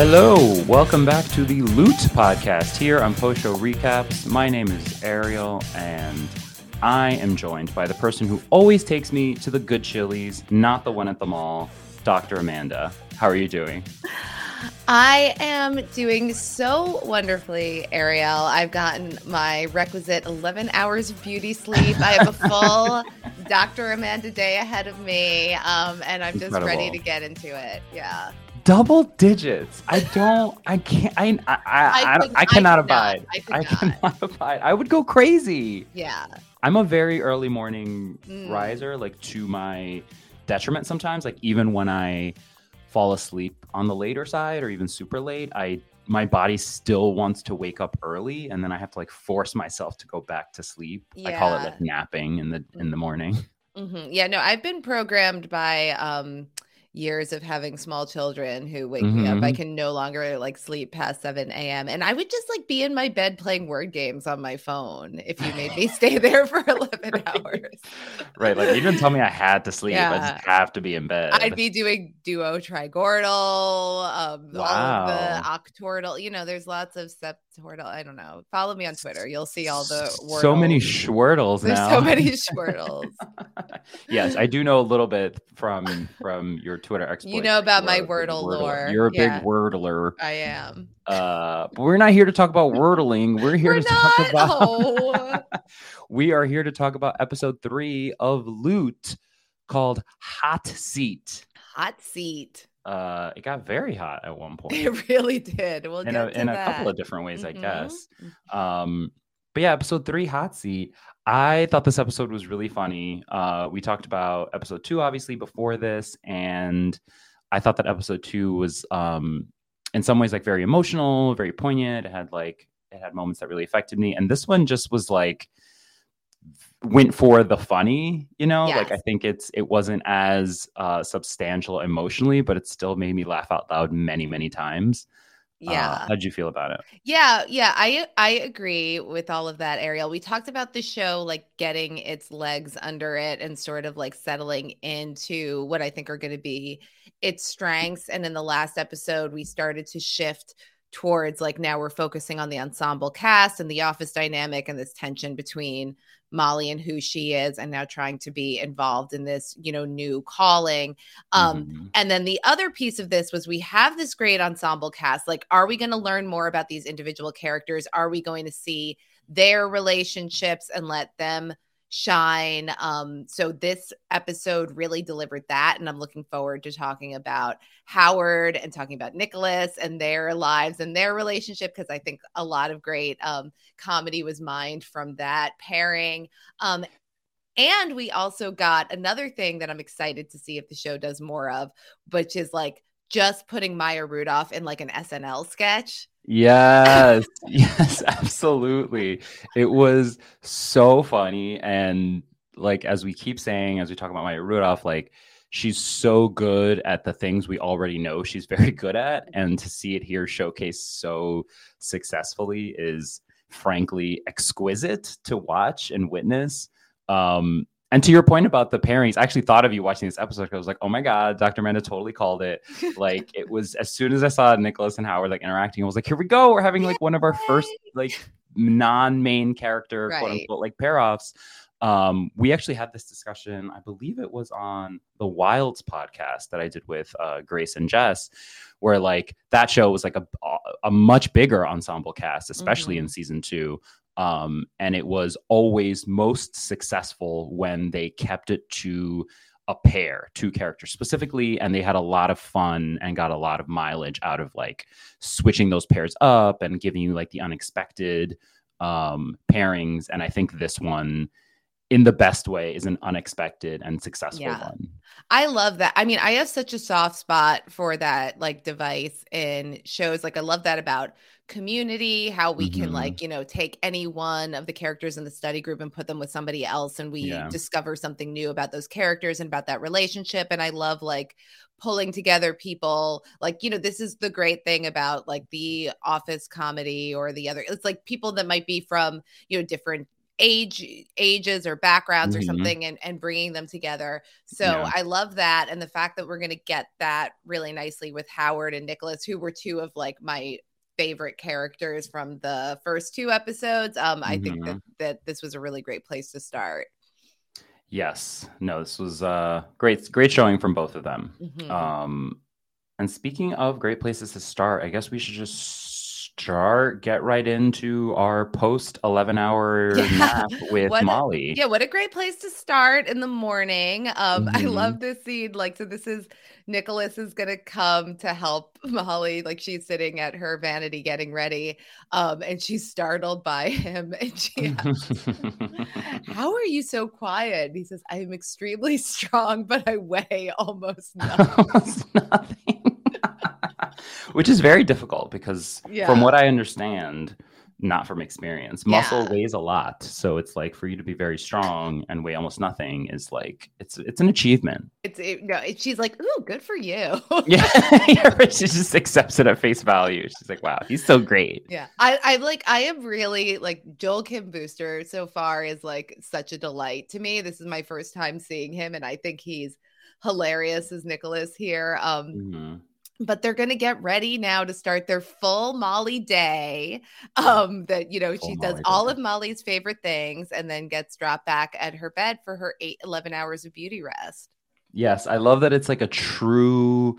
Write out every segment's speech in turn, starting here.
Hello, welcome back to the Loot podcast here on Post Show Recaps. My name is Ariel, and I am joined by the person who always takes me to the good Chili's, not the one at the mall, Dr. Amanda. How are you doing? I am doing so wonderfully, Ariel. I've gotten my requisite 11 hours of beauty sleep. I have a full Dr. Amanda day ahead of me, um, and I'm just Incredible. ready to get into it. Yeah. Double digits. I don't. I can't. I. I. I, I, could- I cannot not. abide. I could I not. cannot abide. I would go crazy. Yeah. I'm a very early morning Mm. riser, like to my detriment sometimes. Like even when I fall asleep on the later side or even super late, I my body still wants to wake up early, and then I have to like force myself to go back to sleep. Yeah. I call it like napping in the in the morning. hmm Yeah. No, I've been programmed by um, years of having small children who wake me up. I Mhm. can no longer like sleep past 7 a.m. And I would just like be in my bed playing word games on my phone if you made me stay there for 11 hours. right. Like you didn't tell me I had to sleep. I Yeah. just have to be in bed. I'd be doing Duotrigordle, um, all of the Wow. Octordle. You know, there's lots of septordal. I don't know. Follow me on Twitter. You'll see all the words. so many wordles. Schwirtles There's now. so many Squirtles. yes, I do know a little bit from from your Twitter exploits. You know about my big Wordle lore. You're a big Yeah. wordler. I am. Uh, but we're not here to talk about wordling. We're here We're to talk about. Oh. we are here to talk about episode three of Loot, called Hot Seat. Hot seat. Uh, it got very hot at one point. It really did. We'll in a, in a couple of different ways, I Mhm. guess. Um, but yeah, episode three, hot seat. I thought this episode was really funny. Uh, we talked about episode two, obviously, before this, and I thought that episode two was, um, in some ways, like very emotional, very poignant. It had like it had moments that really affected me, and this one just was like went for the funny you know like i think it's it wasn't as uh substantial emotionally but it still made me laugh out loud many many times Uh, Yeah. how'd you feel about it Yeah, yeah, I I agree with all of that, Ariel. We talked about the show like getting its legs under it and sort of like settling into what I think are going to be its strengths. And in the last episode, we started to shift towards like now we're focusing on the ensemble cast and the office dynamic and this tension between Molly and who she is and now trying to be involved in this, you know, new calling. Um Mhm. and then the other piece of this was we have this great ensemble cast. Like, are we going to learn more about these individual characters? Are we going to see their relationships and let them shine? Um, so this episode really delivered that. And I'm looking forward to talking about Howard and talking about Nicholas and their lives and their relationship because I think a lot of great um, comedy was mined from that pairing. Um, and we also got another thing that I'm excited to see if the show does more of, which is like just putting Maya Rudolph in like an SNL sketch. Yes, yes, absolutely. It was so funny. And like, as we keep saying, as we talk about Maya Rudolph, like, she's so good at the things we already know she's very good at. And to see it here showcased so successfully is frankly exquisite to watch and witness. Um, and to your point about the pairings, I actually thought of you watching this episode. I was like, oh my God, Dr. Amanda totally called it like it was as soon as I saw Nicholas and Howard like interacting, I was like, here we go. We're having like one of our first like non-main character quote unquote, like pair offs. Um, we actually had this discussion, I believe it was on the Wilds podcast that I did with uh, Grace and Jess, where like that show was like a a much bigger ensemble cast, especially in season two. Um, and it was always most successful when they kept it to a pair, two characters specifically, and they had a lot of fun and got a lot of mileage out of like switching those pairs up and giving you like the unexpected um, pairings. And I think this one, in the best way, is an unexpected and successful Yeah. one. I love that. I mean, I have such a soft spot for that like device in shows. Like I love that about community, how we can Mhm. like, you know, take any one of the characters in the study group and put them with somebody else and we Yeah. discover something new about those characters and about that relationship. And I love like pulling together people like, you know, this is the great thing about like the office comedy or the other. It's like people that might be from, you know, different age ages or backgrounds or Mhm. something and and bringing them together so Yeah. i love that and the fact that we're going to get that really nicely with howard and nicholas who were two of like my favorite characters from the first two episodes um i think that that this was a really great place to start Yes. No, this was uh great great showing from both of them. Mhm. Um and speaking of great places to start, I guess we should just start get right into our post 11 hour Yeah. nap with What a- Molly. Yeah, what a great place to start in the morning. Um, I Mhm. love this scene. Like, so this is Nicholas is gonna come to help Molly. Like she's sitting at her vanity getting ready. Um, and she's startled by him. And she asks, How are you so quiet? And he says, I am extremely strong, but I weigh almost nothing. Almost nothing. Which is very difficult because, Yeah. from what I understand, not from experience, muscle Yeah. weighs a lot. So it's like for you to be very strong and weigh almost nothing is like it's it's an achievement. It's it, no, it- she's like, Ooh, good for you. Yeah, she just accepts it at face value. She's like, "Wow, he's so great." Yeah, I I like I am really like Joel Kim Booster so far is like such a delight to me. This is my first time seeing him, and I think he's hilarious as Nicholas here. Um, Mhm. But they're gonna get ready now to start their full Molly day. Um, that you know Full she does Molly all day. of Molly's favorite things, and then gets dropped back at her bed for her eight 11 hours of beauty rest. Yes, I love that it's like a true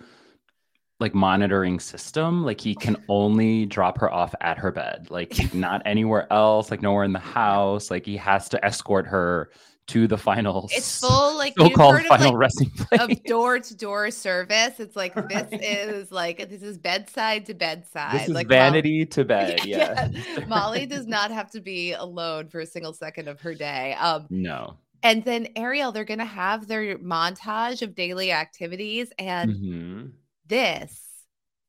like monitoring system. Like he can only drop her off at her bed, like not anywhere else, like nowhere in the house. Like he has to escort her to the final It's full like so you've called heard of, final like, resting place. of door to door service. It's like this is like this is bedside to bedside. this is like vanity to bed. Yeah, Yeah. Molly does not have to be alone for a single second of her day. Um, no. and then Ariel, they're gonna have their montage of daily activities, and Mhm. this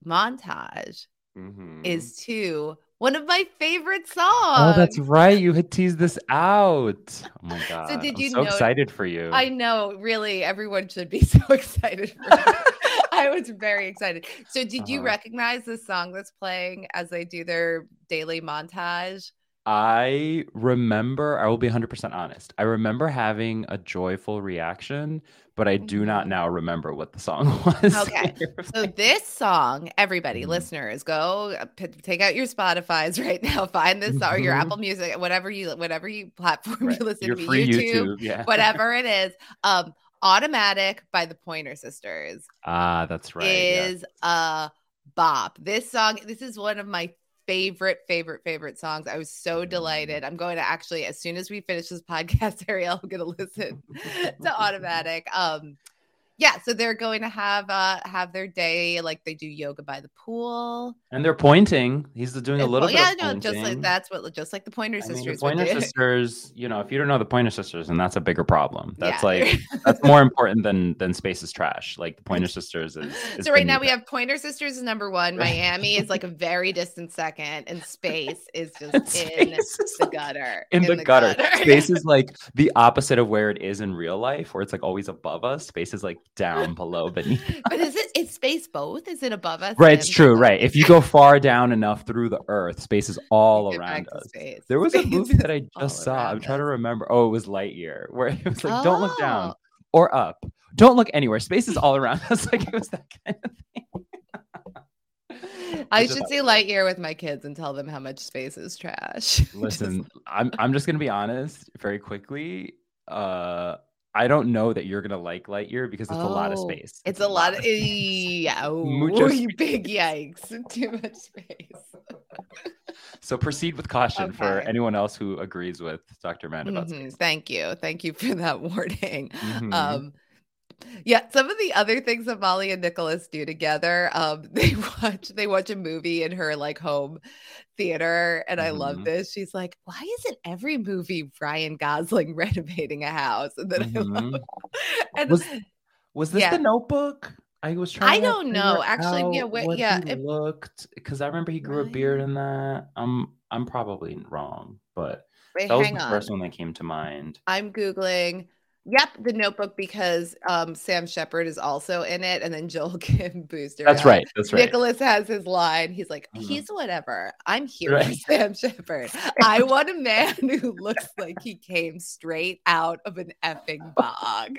montage Mhm. is to one of my favorite songs. Oh, that's right. You had teased this out. Oh my god. So did I'm you so know- excited for you. I know, really, everyone should be so excited. For. I was very excited. So, did you Uh-huh. recognize the song that's playing as they do their daily montage? I remember, I will be 100% honest. I remember having a joyful reaction, but I do not now remember what the song was. Okay. So, this song, everybody, Mhm. listeners, go uh, p- take out your Spotify's right now, find this or your. Apple Music, whatever you, whatever you platform Right. you listen Your to, YouTube, YouTube. Yeah. whatever it is. Um, Automatic by the Pointer Sisters. Ah, that's right. yeah. is a bop. This song, this is one of my favorite, favorite, favorite songs. I was so delighted. I'm going to actually, as soon as we finish this podcast, Ariel, I'm going to listen to Automatic. Um, yeah, so they're going to have uh have their day like they do yoga by the pool. And they're pointing. He's doing a little well, yeah, no, just like that's what just like the Pointer I mean, Sisters the Pointer. Sisters, you know, if you don't know the Pointer Sisters, and that's a bigger problem. That's Yeah. like that's more important than than space is trash. Like the Pointer Sisters is. is so right now we have Pointer Sisters is number one. Miami is like a very distant second, and space is just in is the like- gutter. in, the, gutter. Space is like the opposite of where it is in real life, where it's like always above us. Space is like down below beneath. but is it is space both? Is it above us? Right, it's true. below? Right, if you go far down enough through the Earth, space is all around us. space. There was a movie that I just saw. I'm around trying to remember. Oh, it was Lightyear, where it was like, "Don't look down Oh. or up. Don't look anywhere. Space is all around us." Like it was that kind of thing. I should see Lightyear with my kids and tell them how much space is trash. Just- Listen, I'm I'm just gonna be honest very quickly. Uh I don't know that you're gonna like Lightyear because it's a lot of Oh, space. It's a lot of space. yeah. Oh, big yikes! Too much space. So proceed with caution for anyone else who agrees with Dr. About Mhm. Thank you, thank you for that warning. Mhm. Um, yeah, some of the other things that Molly and Nicholas do together, um, they watch they watch a movie in her like home theater, and I love Mhm. this. She's like, "Why isn't every movie Ryan Gosling renovating a house?" And then I love, Mhm. and Was was this Yeah. the Notebook? I was trying. I don't know. Actually, yeah, out what yeah, it- looked because I remember he grew a beard in that. I'm I'm probably wrong, but wait, that was the on. first one that came to mind. I'm googling Yep, the Notebook because um, Sam Shepard is also in it, and then Joel Kim Booster. That's right. That's right. Nicholas has his line. He's like, Mhm. "He's whatever. I'm here Right. for Sam Shepard. I want a man who looks like he came straight out of an effing bog."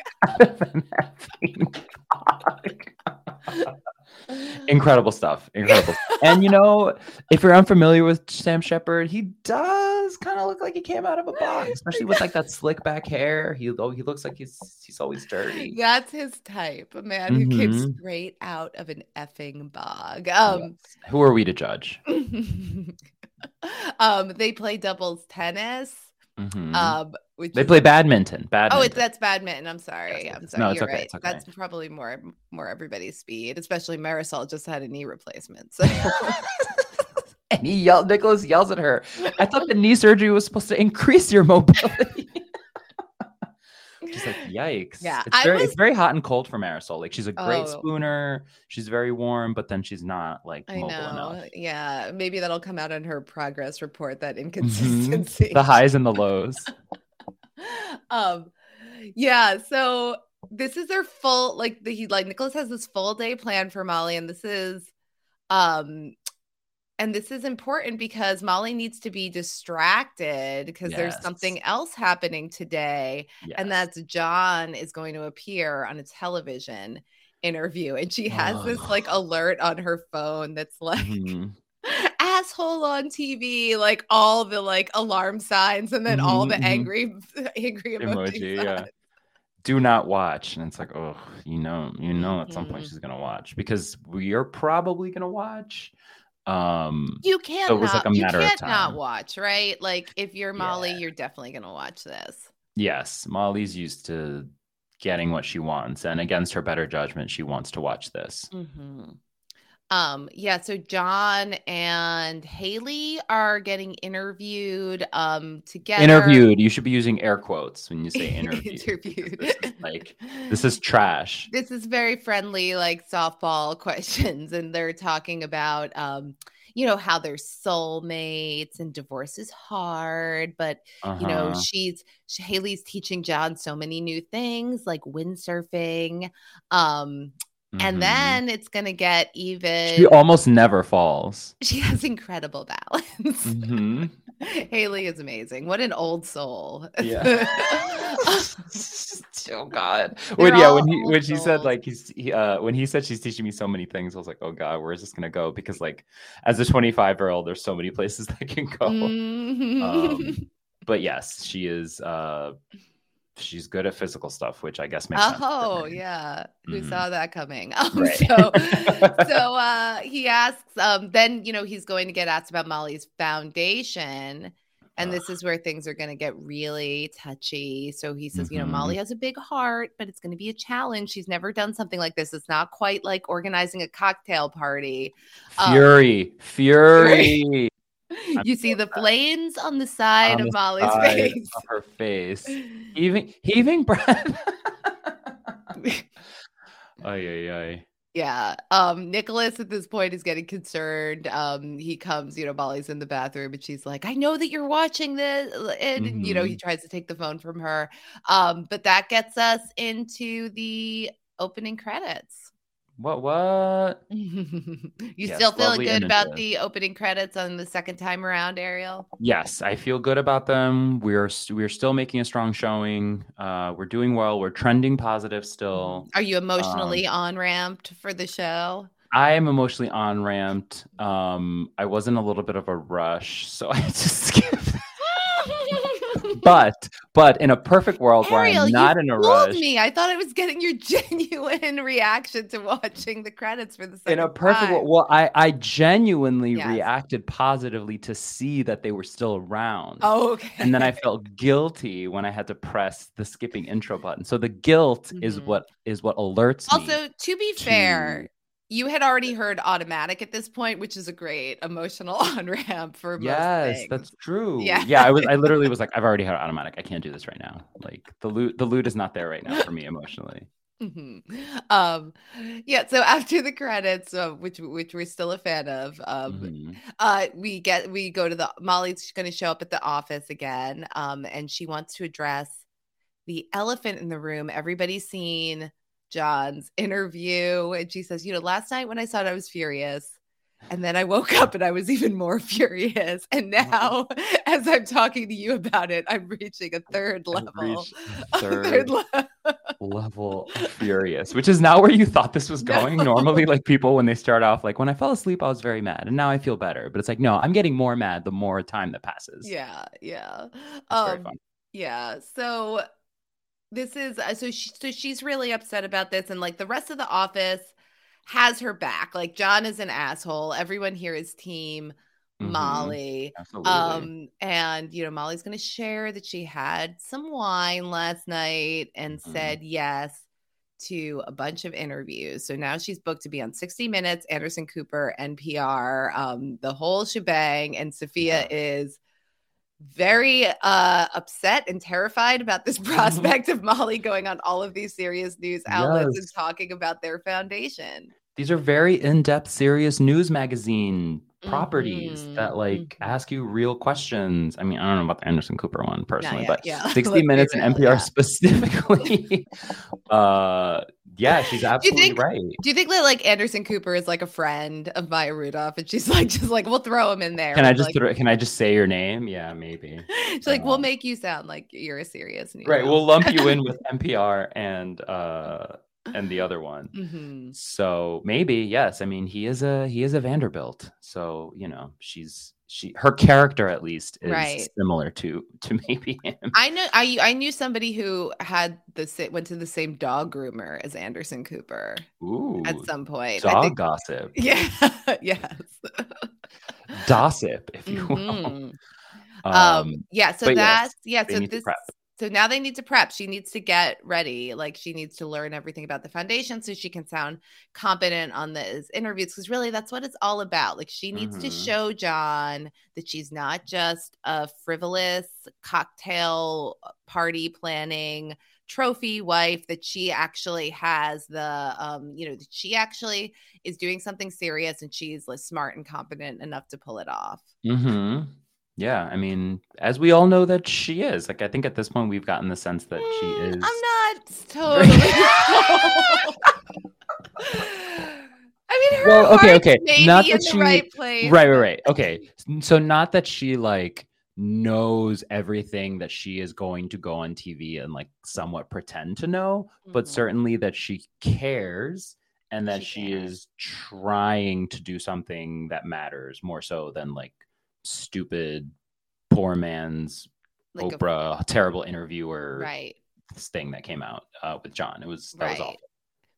Incredible stuff. Incredible. and you know, if you're unfamiliar with Sam Shepard, he does kind of look like he came out of a box, especially with like that slick back hair. He he looks like he's he's always dirty. That's his type, a man who came Mhm. straight out of an effing bog. Um, Who are we to judge? um, they play doubles tennis. Mhm. Um, which they play badminton. Badminton. Oh, it's that's badminton. I'm sorry. Yes, I'm sorry. No, it's You're okay, right. okay. That's probably more more everybody's speed, especially Marisol just had a knee replacement. So and he yelled. Nicholas yells at her. I thought the knee surgery was supposed to increase your mobility. She's like, yikes. Yeah, It's very, was- it's very hot and cold for Marisol. Like she's a great Oh. spooner. She's very warm, but then she's not like I mobile know. enough. Yeah, maybe that'll come out in her progress report. That Mhm. inconsistency. The highs and the lows. um, yeah. So this is their full like the he like Nicholas has this full day plan for Molly, and this is um and this is important because Molly needs to be distracted because there's something else happening today. and that's John is going to appear on a television interview. And she has this like alert on her phone that's like Mhm. asshole on TV, like all the like alarm signs and then all the Mhm, mhm. angry angry emoji. Emoji, yeah. Do not watch. And it's like, oh, you know, you know at some point Mhm. she's gonna watch because we are probably gonna watch. Um You can't So it was, not, like, a matter of can't not time. watch, right? Like if you're Molly, Yeah. you're definitely gonna watch this. Yes, Molly's used to getting what she wants, and against her better judgment, she wants to watch this. Mm-hmm. Um, yeah, so John and Haley are getting interviewed um together. Interviewed. You should be using air quotes when you say interviewed. Interviewed. This is like this is trash. this is very friendly, like softball questions, and they're talking about um, you know, how they're soulmates and divorce is hard, but you know, Uh-huh. she's she, Haley's teaching John so many new things like windsurfing. Um, Mhm. and then it's gonna get even she almost never falls. she has incredible balance. Mhm. Haley is amazing. What an old soul. Yeah. oh God. They're When yeah, when he when she said like he's he, uh when he said she's teaching me so many things, I was like, oh God, where is this gonna go? Because like as a 25 year old, there's so many places that can go. Mhm. Um, but yes, she is uh she's good at physical stuff, which I guess makes sense. Oh yeah, who Mhm. saw that coming? Um, Right. So, so uh, he asks. Um, then you know he's going to get asked about Molly's foundation, and this is where things are going to get really touchy. So he says, you know, Mhm. Molly has a big heart, but it's going to be a challenge. She's never done something like this. It's not quite like organizing a cocktail party. Um, Fury, fury you see the flames on the side on of Molly's side face. of her face. Heaving, heaving breath. ay, ay, ay. Yeah. Um, Nicholas at this point is getting concerned. Um, he comes, you know, Molly's in the bathroom and she's like, I know that you're watching this. And, you know, he tries to take the phone from her. Um, but that gets us into the opening credits. What? What? you Yes, still feeling good about the opening credits on the second time around, Ariel? Yes, I feel good about them. We're we're still making a strong showing. Uh, we're doing well. We're trending positive still. Are you emotionally on ramped for the show? I am emotionally on ramped. Um, I was in a little bit of a rush, so I just skipped. but but in a perfect world where Ariel, I'm not you in a fooled rush, me. I thought I was getting your genuine reaction to watching the credits for the second in a perfect time. world, well, I I genuinely Yes. reacted positively to see that they were still around. Oh, okay. and then I felt guilty when I had to press the skipping intro button. So the guilt is Mhm. what is what alerts me. also, to be fair, you had already heard automatic at this point, which is a great emotional on ramp for most yes, that's true. Yeah. yeah. I was. I literally was like, I've already had automatic. I can't do this right now. Like the loot, the loot is not there right now for me emotionally. Mhm. Um, yeah. So after the credits, uh, which which we're still a fan of, um, Mhm. uh, we get we go to the Molly's going to show up at the office again, um, and she wants to address the elephant in the room. Everybody's seen John's interview. And she says, You know, last night when I saw it, I was furious. And then I woke up and I was even more furious. And now, as I'm talking to you about it, I'm reaching a third level. Third, third level. level furious, which is not where you thought this was going. No. Normally, like people, when they start off, like when I fell asleep, I was very mad. And now I feel better. But it's like, no, I'm getting more mad the more time that passes. Yeah. Yeah. Um, yeah. So this is uh, so she, so she's really upset about this and like the rest of the office has her back like john is an asshole everyone here is team mm-hmm. molly Absolutely. um and you know molly's going to share that she had some wine last night and mm-hmm. said yes to a bunch of interviews. So now she's booked to be on 60 Minutes, Anderson Cooper, NPR, um, the whole shebang. And Sofia yeah. is very uh, upset and terrified about this prospect of Molly going on all of these serious news outlets yes. and talking about their foundation. These are very in-depth, serious news magazine properties mm-hmm. that like mm-hmm. ask you real questions. I mean, I don't know about the Anderson Cooper one personally, but yeah. 60 minutes and NPR yeah. specifically. uh yeah, she's absolutely think, right. Do you think that like Anderson Cooper is like a friend of Maya Rudolph and she's like just like we'll throw him in there. Can I just like, throw, can I just say your name? Yeah, maybe. She's like, we'll make you sound like you're a serious news. Right. We'll lump you in with NPR and uh and the other one. Mm-hmm. So maybe yes. I mean, he is a he is a Vanderbilt. So you know, she's she her character at least is right. similar to to maybe him. I know I I knew somebody who had the went to the same dog groomer as Anderson Cooper. Ooh, at some point, dog think, gossip. Yeah, yes, gossip, if you will. Mm-hmm. Um, um, yeah. So that's yeah. So this so now they need to prep. She needs to get ready. Like she needs to learn everything about the foundation so she can sound competent on those interviews. Because really, that's what it's all about. Like she needs mm-hmm. to show John that she's not just a frivolous cocktail party planning trophy wife that she actually has the um you know that she actually is doing something serious and she's like smart and competent enough to pull it off mm-hmm yeah, I mean, as we all know that she is. Like I think at this point we've gotten the sense that she mm, is I'm not totally I mean, well, okay, okay. Not that she, right place. Right, right, right. Okay. So not that she like knows everything that she is going to go on TV and like somewhat pretend to know, mm-hmm. but certainly that she cares and that she, she is trying to do something that matters more so than like stupid poor man's like Oprah a, terrible interviewer right thing that came out uh, with John. It was that right. was awful.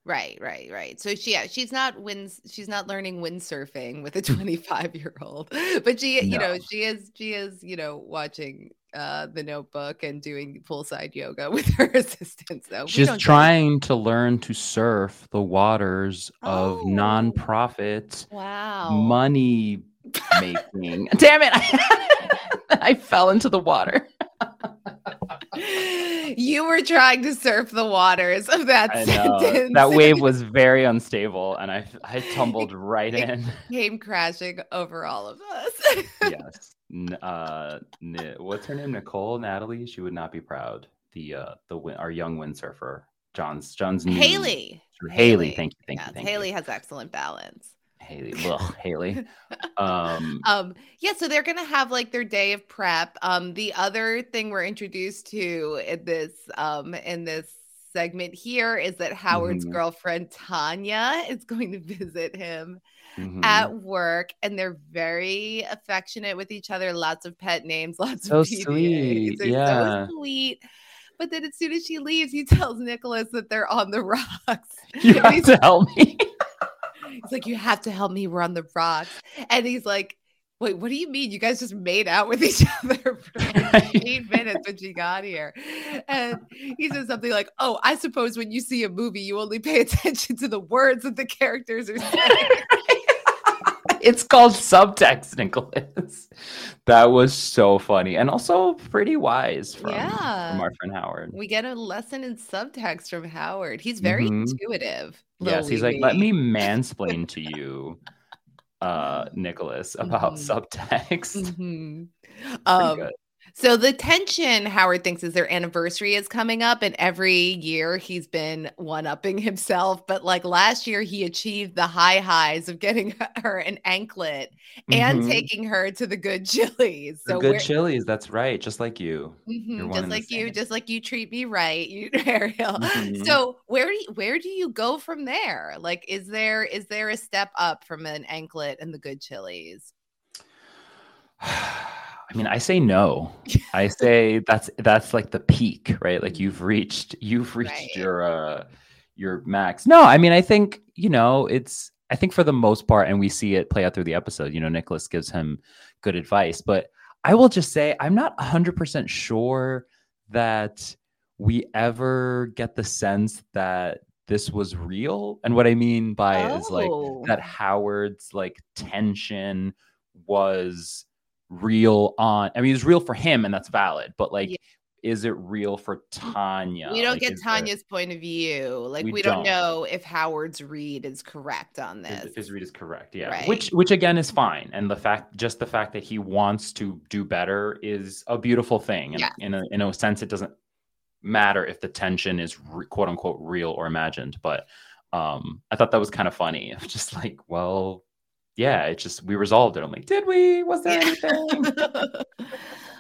Right, right, right. So she, yeah, she's not wind, she's not learning windsurfing with a 25 year old, but she, no. you know, she is, she is, you know, watching uh the Notebook and doing poolside yoga with her assistant. So she's trying to learn to surf the waters oh. of nonprofit wow money making. Damn it! I, I fell into the water. you were trying to surf the waters of that sentence. That wave was very unstable, and I I tumbled right it in. Came crashing over all of us. yes. Uh, what's her name? Nicole, Natalie. She would not be proud. The uh, the our young windsurfer, John's John's new, Haley. Haley. Haley. Thank you. Thank yes, you. Thank Haley you. has excellent balance. Haley. Well, Haley. Um, um, yeah, so they're gonna have like their day of prep. Um, the other thing we're introduced to in this um in this segment here is that Howard's mm-hmm. girlfriend Tanya is going to visit him mm-hmm. at work, and they're very affectionate with each other. Lots of pet names, lots so of PDAs. sweet. They're yeah. so sweet. But then as soon as she leaves, he tells Nicholas that they're on the rocks. You have to help me. He's like, you have to help me run the rocks. And he's like, wait, what do you mean? You guys just made out with each other for like eight minutes when she got here. And he says something like, oh, I suppose when you see a movie, you only pay attention to the words that the characters are saying. It's called subtext, Nicholas. That was so funny and also pretty wise from, yeah. from our friend Howard. We get a lesson in subtext from Howard. He's very mm-hmm. intuitive. Yes, he's like, let me mansplain to you, uh, Nicholas, about mm-hmm. subtext. Mm-hmm. Um, So the tension Howard thinks is their anniversary is coming up, and every year he's been one upping himself. But like last year, he achieved the high highs of getting her an anklet and Mhm. taking her to the good Chili's. The good Chili's. That's right. Just like you. Mhm, just like you, same. just like you treat me right, you Ariel. Mhm. So where do you, where do you go from there? Like, is there is there a step up from an anklet and the good Chili's? I mean, I say no. I say that's that's like the peak, right? Like you've reached you've reached Right. your uh your max. No, I mean, I think, you know, it's I think for the most part and we see it play out through the episode, you know, Nicholas gives him good advice, but I will just say I'm not 100% sure that we ever get the sense that this was real. And what I mean by is like Oh. that Howard's like tension was real on I mean it's real for him and that's valid, but like Yeah. is it real for Tanya? we don't Like, get is there- Tanya's point of view. Like We we, don't don't. know if Howard's read is correct on this. if his read is correct, yeah. Right. Which which again is fine. And the fact just the fact that he wants to do better is a beautiful thing. And Yes. in a in a sense it doesn't matter if the tension is re- quote unquote real or imagined, but um I thought that was kind of funny. Just like, well, yeah, it just we resolved it. I'm like, did we? Was there anything?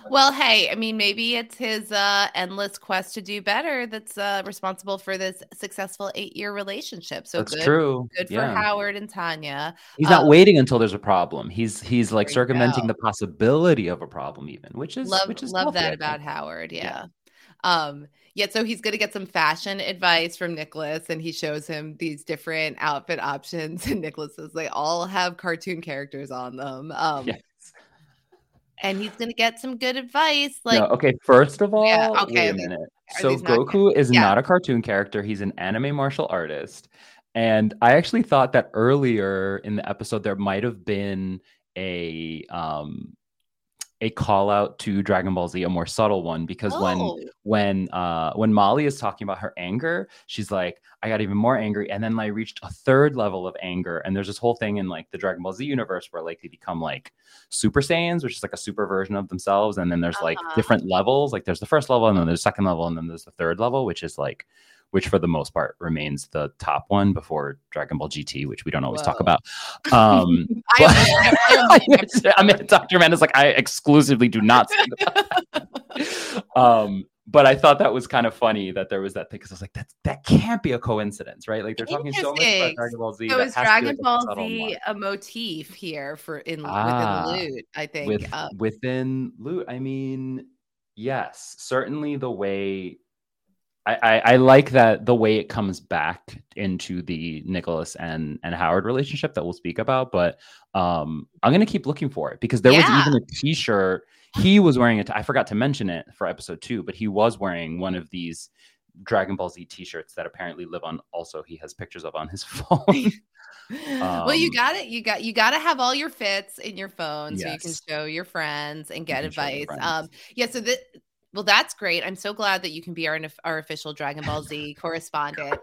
well, hey, I mean, maybe it's his uh, endless quest to do better that's uh, responsible for this successful eight-year relationship. So That's good, true. good for yeah. Howard and Tanya. He's not Um, waiting until there's a problem. He's he's like circumventing the possibility of a problem, even, which is love which is love healthy, that about Howard. Yeah. Yeah. Um, yeah, so he's gonna get some fashion advice from Nicholas, and he shows him these different outfit options. And Nicholas says they all have cartoon characters on them. Um, Yes. and he's gonna get some good advice. Like, no, okay. First of all, Yeah, okay, wait a minute. So Goku is Yeah. not a cartoon character. He's an anime martial artist, and I actually thought that earlier in the episode there might have been a um a call out to Dragon Ball Z, a more subtle one, because when oh, when uh when Molly is talking about her anger, she's like, I got even more angry, and then I reached a third level of anger. And there's this whole thing in like the Dragon Ball Z universe where like they become like Super Saiyans, which is like a super version of themselves. And then there's like Uh-huh. different levels. Like there's the first level, and then there's the second level, and then there's the third level, which is like which for the most part remains the top one before Dragon Ball GT, which we don't always talk about. Um I, but- I mean, Dr. Amanda's like, I exclusively do not um, but I thought that was kind of funny that there was that thing because I was like, that that can't be a coincidence, right? Like they're talking so much about Dragon Ball Z. so is has to be, Dragon Ball subtle Z a motif here for in Ah, within Loot? I think. with uh, within loot i mean yes certainly the way I, I i like that the way it comes back into the nicholas and and howard relationship that we'll speak about but um i'm gonna keep looking for it because there Yeah. was even a t-shirt he was wearing it i forgot to mention it for episode two but he was wearing one of these dragon ball z t-shirts that apparently live on also he has pictures of on his phone well, you Um, got it. You got you got to have all your fits in your phone so you can show your friends and get advice. Um, yeah. So that well, that's great. I'm so glad that you can be our our official Dragon Ball Z correspondent.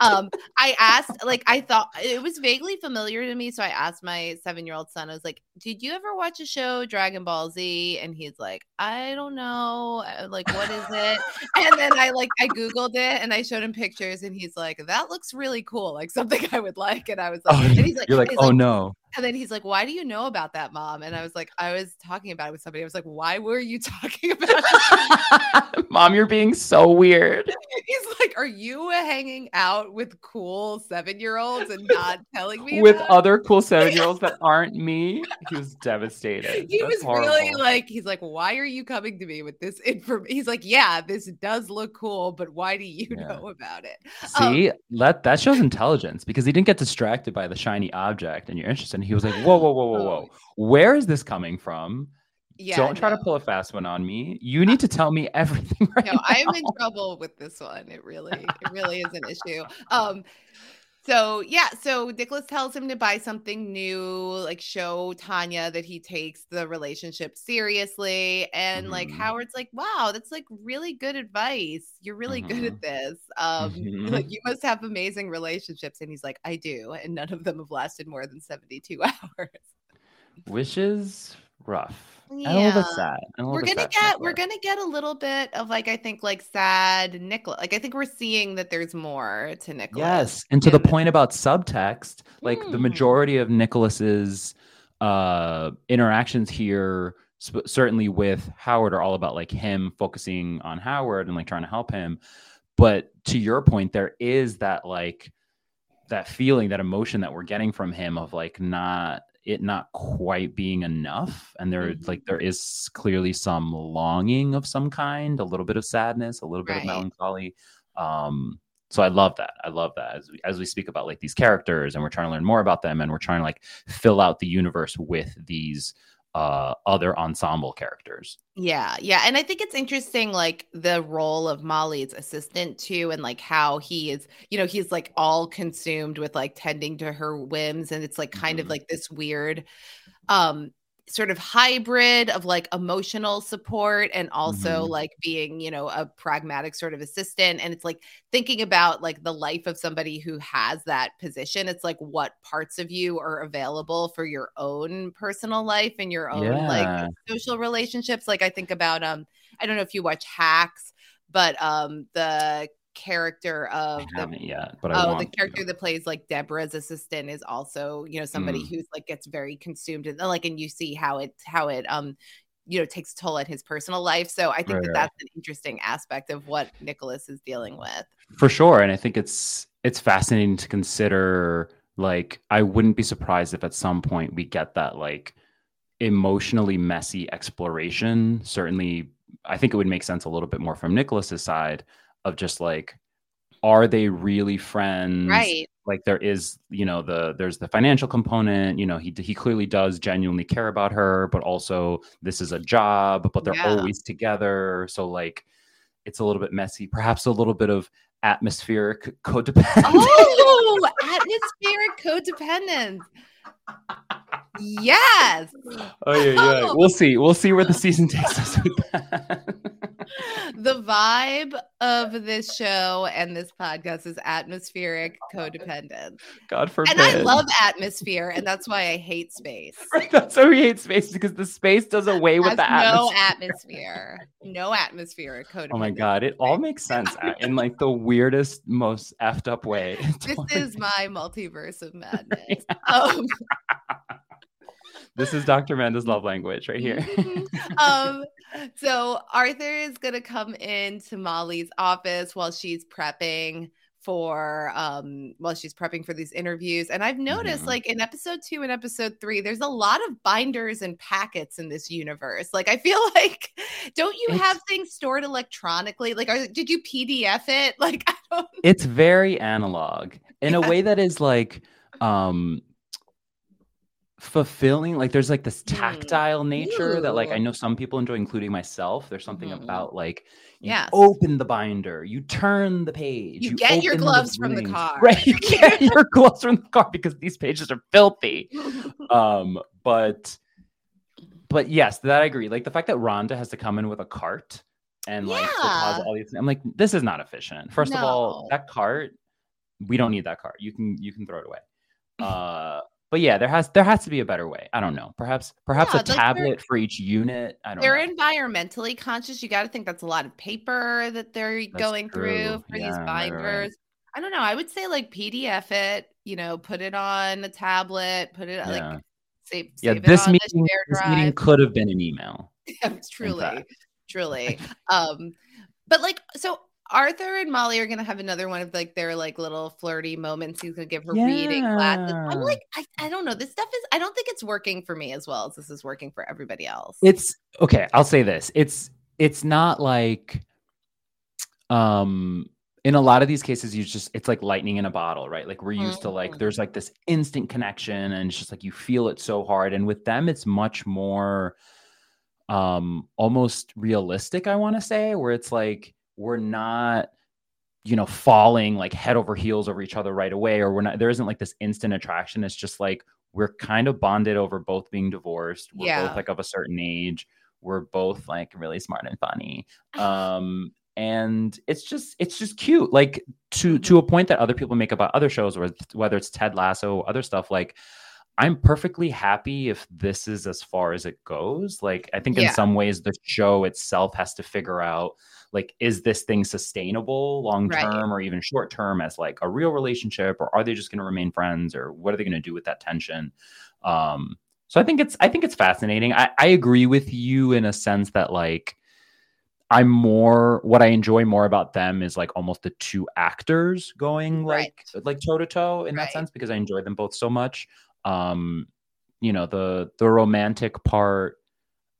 Um, I asked, like, I thought it was vaguely familiar to me, so I asked my seven year old son. I was like, "Did you ever watch a show Dragon Ball Z?" And he's like, "I don't know. Uh, Like, what is it?" and then I like I googled it and I showed him pictures, and he's like, "That looks really cool. Like something I would like." And I was like, oh, and he's like, you're like oh no and then he's like, "Why do you know about that, mom?" And I was like, "I was talking about it with somebody." I was like, "Why were you talking about it?" Mom, you're being so weird. He's like, "Are you hanging out with cool seven-year-olds and not telling me With about it?" other cool seven year olds that aren't me. He was devastated. He That's was really like, he's like, "Why are you coming to me with this information?" He's like, "Yeah, this does look cool, but why do you Yeah. know about it?" um, See, let that shows intelligence because he didn't get distracted by the shiny object and you're interested. He was like, Whoa, whoa, whoa, whoa, whoa. Where is this coming from? Yeah, Don't try no. to pull a fast one on me. You need to tell me everything right no, I am in trouble with this one. It really, it really is an issue. Um, so yeah, so Nicholas tells him to buy something new, like show Tanya that he takes the relationship seriously. And like Mhm. Howard's like, wow, that's like really good advice. You're really good at this. Um, Mhm. like you must have amazing relationships. And he's like, I do, and none of them have lasted more than 72 hours. Wishes rough. Yeah. And a little bit sad. We're gonna get we're gonna get a little bit of like I think like sad Nicholas. Like I think we're seeing that there's more to Nicholas. Yes, and to the point about subtext, like mm. the hmm. majority of Nicholas's uh interactions here sp- certainly with Howard are all about like him focusing on Howard and like trying to help him. But to your point, there is that like that feeling, that emotion that we're getting from him of like not it not quite being enough and there mm-hmm. like there is clearly some longing of some kind a little bit of sadness a little bit right. of melancholy um so i love that i love that as we as we speak about like these characters and we're trying to learn more about them and we're trying to like fill out the universe with these uh, other ensemble characters. Yeah, yeah, and I think it's interesting, like the role of Molly's assistant too, and like how he is, you know, he's like all consumed with like tending to her whims, and it's like kind mm-hmm. of like this weird, um, sort of hybrid of like emotional support and also mm-hmm. like being you know a pragmatic sort of assistant and it's like thinking about like the life of somebody who has that position it's like what parts of you are available for your own personal life and your own yeah. like social relationships like i think about um i don't know if you watch hacks but um the character of I the, yet, but I oh, the character that plays like Deborah's assistant is also you know somebody mm. who's like gets very consumed and like and you see how it how it um you know takes toll at his personal life. So I think right, that that's an interesting aspect of what Nicholas is dealing with. For sure, and I think it's it's fascinating to consider. Like, I wouldn't be surprised if at some point we get that like emotionally messy exploration. Certainly, I think it would make sense a little bit more from Nicholas's side of just like are they really friends? Right. Like there is you know the there's the financial component you know he he clearly does genuinely care about her but also this is a job but they're yeah. always together. So like it's a little bit messy perhaps a little bit of atmospheric codependence. Oh atmospheric codependence. Yes. Oh yeah yeah we'll see. We'll see where the season takes us with that the vibe of this show and this podcast is atmospheric codependence. God forbid. And I love atmosphere, and that's why I hate space. Right, that's why we hate space because the space does away with the atmosphere. No atmosphere. No atmosphere. Codependence. Oh my god, it all makes sense in like the weirdest, most effed up way. this is my multiverse of madness. um, this is Dr. Amanda's love language right here. um, so Arthur is gonna come into Molly's office while she's prepping for um while she's prepping for these interviews and i've noticed mm-hmm. like in episode 2 and episode 3 there's a lot of binders and packets in this universe like i feel like don't you it's, have things stored electronically like are, did you pdf it like i don't it's very analog in yeah. a way that is like um fulfilling like there's like this mm. tactile nature that like i know some people enjoy including myself there's something mm. about like you yes. open the binder you turn the page you, you get your gloves the from the car right you get your gloves from the car because these pages are filthy um but but yes that i agree like the fact that rhonda has to come in with a cart and like yeah. all these i'm like this is not efficient first no. of all that cart we don't need that cart you can you can throw it away uh but yeah, there has there has to be a better way. I don't know. Perhaps perhaps yeah, a tablet for each unit. I don't. They're know. environmentally conscious. You got to think that's a lot of paper that they're that's going true. through for yeah, these binders. Right, right. I don't know. I would say like PDF it. You know, put it on a tablet. Put it yeah. like save. Yeah, this meeting this meeting could have been an email. yeah, truly, truly. um, but like so Arthur and Molly are gonna have another one of like their like little flirty moments. He's gonna give her yeah. reading classes. I'm like, I, I don't know. This stuff is I don't think it's working for me as well as this is working for everybody else. It's okay, I'll say this. It's it's not like um in a lot of these cases you just it's like lightning in a bottle right like we're used to like mm-hmm. there's like this instant connection and it's just like you feel it so hard and with them it's much more um almost realistic i want to say where it's like we're not you know falling like head over heels over each other right away or we're not there isn't like this instant attraction. It's just like we're kind of bonded over both being divorced. We're yeah. both like of a certain age. We're both like really smart and funny. Um and it's just it's just cute. Like to to a point that other people make about other shows or whether it's ted lasso other stuff like I'm perfectly happy if this is as far as it goes. Like, I think in some ways the show itself has to figure out like, is this thing sustainable long Right. term or even short term as like a real relationship, or are they just going to remain friends, or what are they going to do with that tension? Um, so I think it's I think it's fascinating. I, I agree with you in a sense that like I'm more what I enjoy more about them is like almost the two actors going like like toe to toe in Right. that sense because I enjoy them both so much. Um, you know, the the romantic part,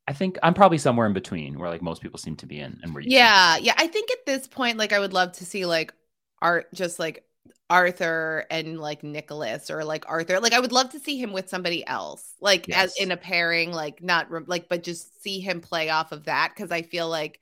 I think I'm probably somewhere in between where like most people seem to be in and where you Yeah, yeah. I think at this point, like I would love to see like art just like Arthur and like Nicholas or like Arthur. Like I would love to see him with somebody else. Like as in a pairing, like not re- like but just see him play off of that cuz I feel like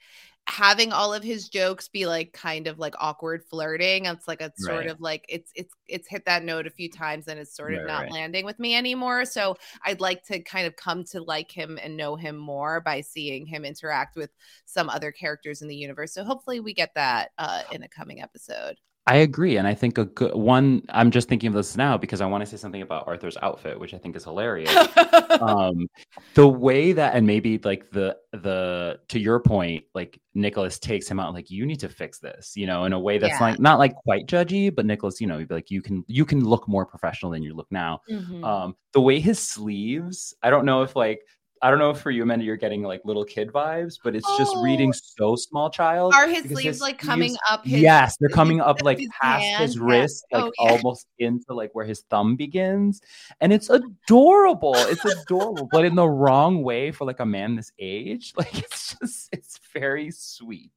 having all of his jokes be like kind of like awkward flirting it's like a sort Right. of like it's it's it's hit that note a few times and it's sort of Right, not right. landing with me anymore so i'd like to kind of come to like him and know him more by seeing him interact with some other characters in the universe. So hopefully we get that uh, in a coming episode. I agree, and I think a good one. I'm just thinking of this now because I want to say something about Arthur's outfit, which I think is hilarious. um, the way that, and maybe like the the to your point, like Nicholas takes him out, like you need to fix this, you know, in a way that's Yeah. like not like quite judgy, but Nicholas, you know, he'd be like you can you can look more professional than you look now. Mhm. Um, the way his sleeves, I don't know if like. I don't know if for you, Amanda, you're getting like little kid vibes, but it's just Oh. reading so small child. Are his sleeves like coming up his yes, they're coming up like his past hand? his wrist, like Oh, yeah. almost into like where his thumb begins, and it's adorable. It's adorable, but in the wrong way for like a man this age. Like it's just, it's very sweet.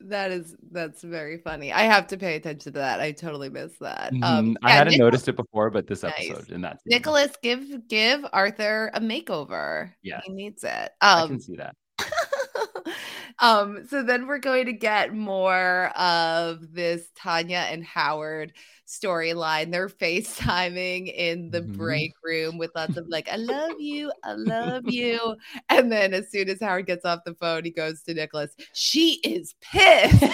that is that's very funny. I have to pay attention to that. I totally missed that. Mhm. Um, I yeah, hadn't Nic- noticed it before, but this Nice. episode in that scene, Nicholas, give give Arthur a makeover. Yes. he needs it. I Um, can see that. um, so then we're going to get more of this Tanya and Howard storyline. They're FaceTiming in the Mhm. break room with lots of like, I love you, I love you. And then as soon as Howard gets off the phone, he goes to Nicholas. She is pissed.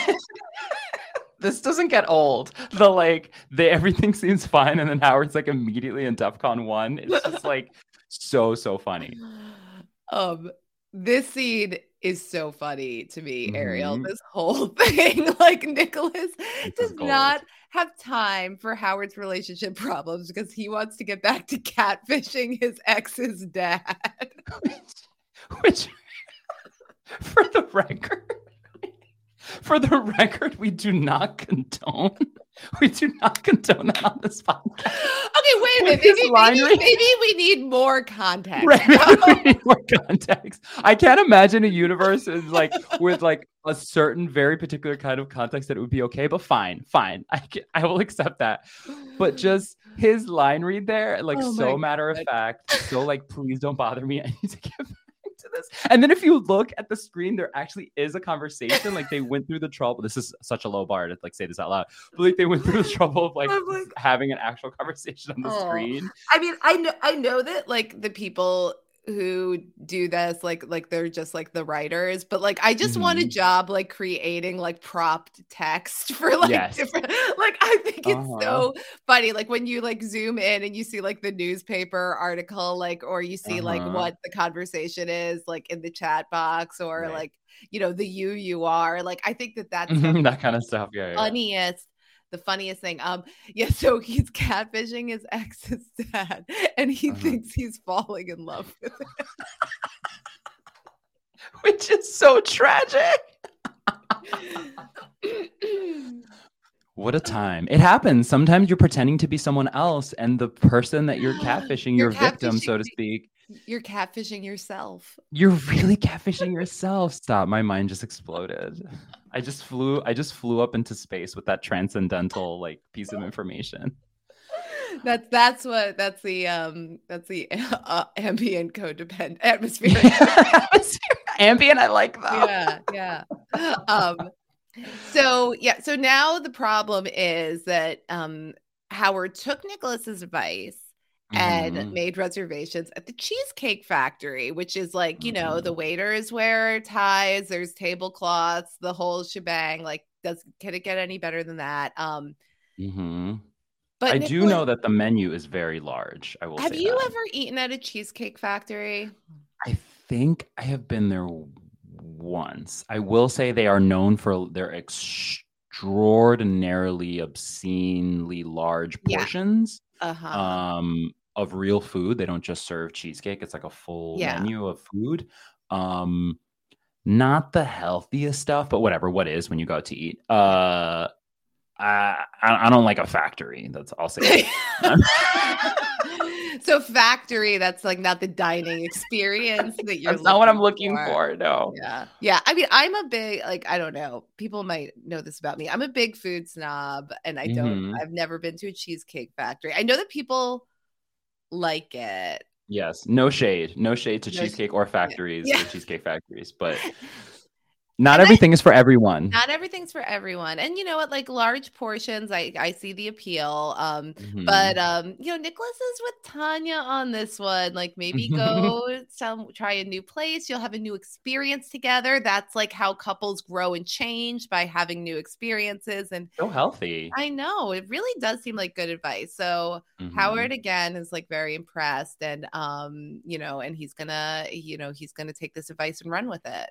This doesn't get old. The like, the everything seems fine, and then Howard's like immediately in DefCon one. It's just like so so funny. um, this scene is so funny to me, Ariel. Mhm. This whole thing, like Nicholas This does not have time for Howard's relationship problems because he wants to get back to catfishing his ex's dad. which, which for the record for the record we do not condone we do not condone that on this podcast. Okay, wait a minute. His Maybe, maybe, maybe we need more context. right need more context. I can't imagine a universe is like with like a certain very particular kind of context that it would be okay but fine fine. I can, i will accept that. But just his line read there like Oh so matter of fact so like please don't bother me. I need to get this and then if you look at the screen there actually is a conversation like they went through the trouble this is such a low bar to like say this out loud but like they went through the trouble of like like- having an actual conversation on the Oh. screen I mean, I know I know that like the people who do this like like they're just like the writers but like i just want a Mhm. job like creating like propped text for like Yes. different like i think it's Uh-huh. so funny like when you like zoom in and you see like the newspaper article like or you see like Uh-huh. what the conversation is like in the chat box or Right. like you know the you you are like i think that that's Mhm, that kind of stuff yeah, yeah. funniest the funniest thing um yeah so he's catfishing his ex's dad and he Uh-huh. thinks he's falling in love with him which is so tragic What a time. It happens. Sometimes you're pretending to be someone else, and the person that you're catfishing, You're your victim, so to speak, you're catfishing yourself you're really catfishing yourself. Stop. My mind just exploded. I just flew I just flew up into space with that transcendental like piece of information. that's that's what that's the um that's the uh, ambient codependent atmosphere Ambient, I like that. yeah yeah um so yeah so now the problem is that um howard took nicholas's advice and Mhm. made reservations at the cheesecake factory which is like you know Mhm. the waiters wear ties there's tablecloths the whole shebang like does can it get any better than that um Mhm. But I do know that the menu is very large. I will Have say you that. ever eaten at a cheesecake factory? I think I have been there once. I will say they are known for their extraordinarily obscenely large Yeah. portions Uh-huh. um of real food. They don't just serve cheesecake. It's like a full Yeah. menu of food. Um not the healthiest stuff, but whatever, what is when you go out to eat. Uh I I don't like a factory. That's I'll say. so factory, that's like not the dining experience that you're That's not what I'm looking for. No. Yeah. Yeah. I mean, I'm a big, like, I don't know. People might know this about me. I'm a big food snob and I don't, Mhm. I've never been to a cheesecake factory. I know that people like it. Yes, no shade, no shade to No cheesecake or factories Yeah. or cheesecake factories, but not And I- everything is for everyone. Not everything's for everyone. And you know what? Like large portions, I, I see the appeal. Um, Mhm. But um, you know, Nicholas is with Tanya on this one. Like maybe go some try a new place. You'll have a new experience together. That's like how couples grow and change by having new experiences. And so healthy. I know it really does seem like good advice. So Mhm. Howard again is like very impressed and um, you know, and he's gonna, you know, he's gonna take this advice and run with it.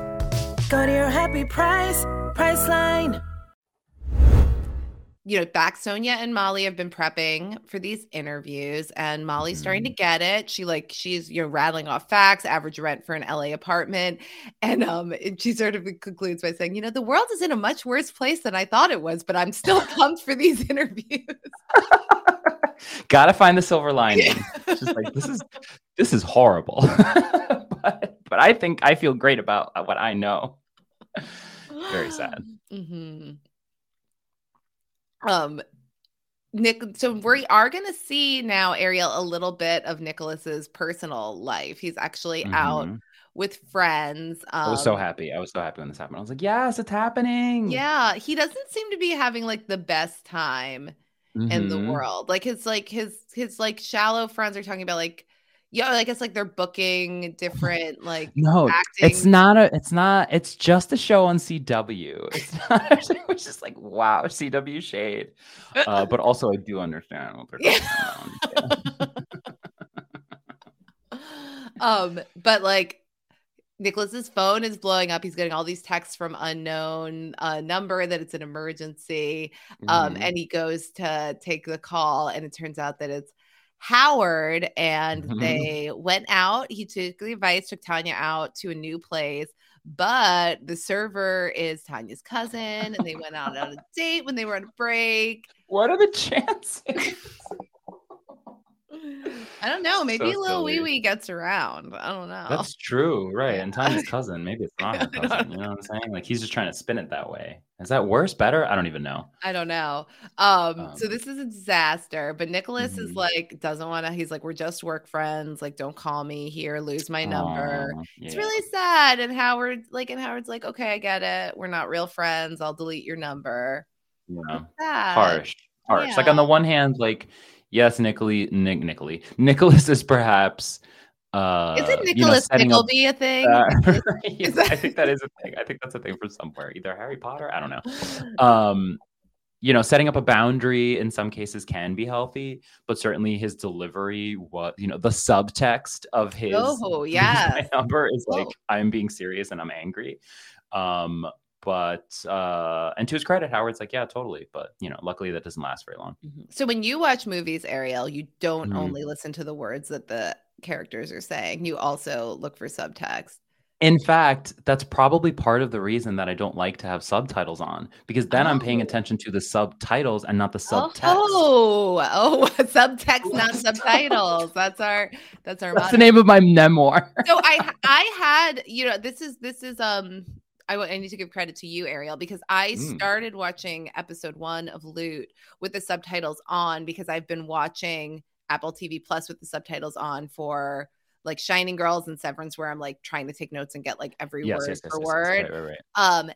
Go to your happy price, Priceline. you know, back Sonia and Molly have been prepping for these interviews, and Molly's starting to Mm-hmm. get it. She like she's you know rattling off facts, average rent for an LA apartment, and um, she sort of concludes by saying, you know, the world is in a much worse place than I thought it was, but I'm still pumped for these interviews. Gotta find the silver lining. It's just like this is this is horrible, but but I think I feel great about what I know. Very sad. hmm Um, Nick. So we are going to see now, Ariel, a little bit of Nicholas's personal life. He's actually out Mhm. with friends. Um, I was so happy. I was so happy when this happened. I was like, yes, it's happening. Yeah, he doesn't seem to be having like the best time in the Mhm. world. Like his like his his like shallow friends are talking about like yeah, like it's like they're booking different like No, acting. it's not a. It's not. It's just a show on CW. It's not. It's just like wow, CW shade. Uh, but also, I do understand what they're talking about. um, but like Nicholas's phone is blowing up. He's getting all these texts from unknown uh, number that it's an emergency. Um, Mhm. and he goes to take the call, and it turns out that it's Howard. And Mhm. they went out. He took the advice, took Tanya out to a new place. But the server is Tanya's cousin, and they went out on a date when they were on a break. What are the chances? I don't know. Maybe So silly. Wee Wee gets around. I don't know. That's true, right? And Tanya's cousin, maybe it's not her cousin. You know what I'm saying? Like he's just trying to spin it that way. Is that worse, better? I don't even know. I don't know. Um, so Um, this is a disaster, but Nicholas is Mhm. like doesn't want to. He's like, we're just work friends. Like, don't call me here. Lose my number. Aw, It's really sad. And Howard, like, and Howard's like, okay, I get it. We're not real friends. I'll delete your number. yeah. Harsh, harsh. Like on the one hand, like yes, Nicholas, Nick, Nicholas, Nicholas is perhaps. Uh, Isn't you know, Nicholas up Nickleby a thing? Uh, Is yes, that- I think that is a thing. I think that's a thing from somewhere, either Harry Potter. I don't know. Um, you know, setting up a boundary in some cases can be healthy, but certainly his delivery, what you know, the subtext of his Oh, "Use yes. number is like Oh. I'm being serious and I'm angry. Um, but uh, and to his credit, Howard's like, yeah, totally. But you know, luckily that doesn't last very long. Mhm. So when you watch movies, Ariel, you don't Mhm. only listen to the words that the characters are saying. You also look for subtext. In fact, that's probably part of the reason that I don't like to have subtitles on because then I'm paying Oh. attention to the subtitles and not the subtext. Oh, oh, subtext, not subtitles. That's our that's our That's motto. the name of my memoir. so I I had you know this is this is um I, I need to give credit to you, Ariel, because I Mm. started watching episode one of Loot with the subtitles on because I've been watching Apple TV Plus with the subtitles on for like Shining Girls and Severance, where I'm like trying to take notes and get like every Yes, word yes, yes, for yes, yes, word. Right, right, right. Um,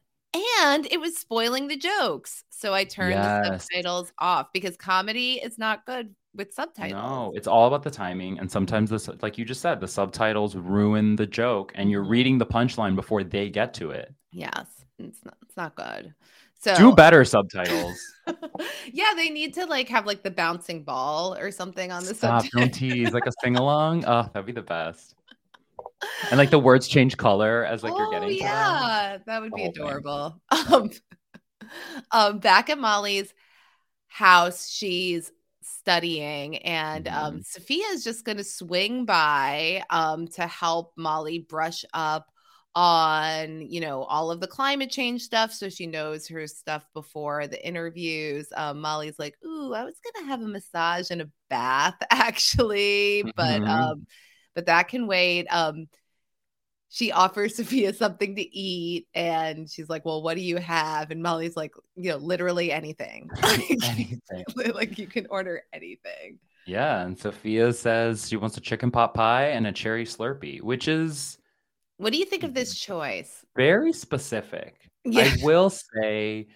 and it was spoiling the jokes. So I turned the subtitles off because comedy is not good with subtitles. No, it's all about the timing, and sometimes the su- like you just said, the subtitles ruin the joke, and you're Mhm. reading the punchline before they get to it. Yes, it's not. It's not good. So Do better subtitles. yeah, they need to like have like the bouncing ball or something on the Stop! Don't tease. Like a sing along. Oh, that'd be the best. And like the words change color as like you're oh getting to them. yeah, that would The be thing. adorable. Um, um, back at Molly's house, she's studying, and Mm-hmm. um, Sofia is just going to swing by um to help Molly brush up on you know all of the climate change stuff so she knows her stuff before the interviews um, molly's like ooh i was gonna have a massage and a bath actually but Mhm. um but that can wait um she offers sofia something to eat and she's like well what do you have and molly's like you know literally anything Anything. like you can order anything Yeah, and Sofia says she wants a chicken pot pie and a cherry Slurpee, which is what do you think of this choice very specific. Yeah. I will say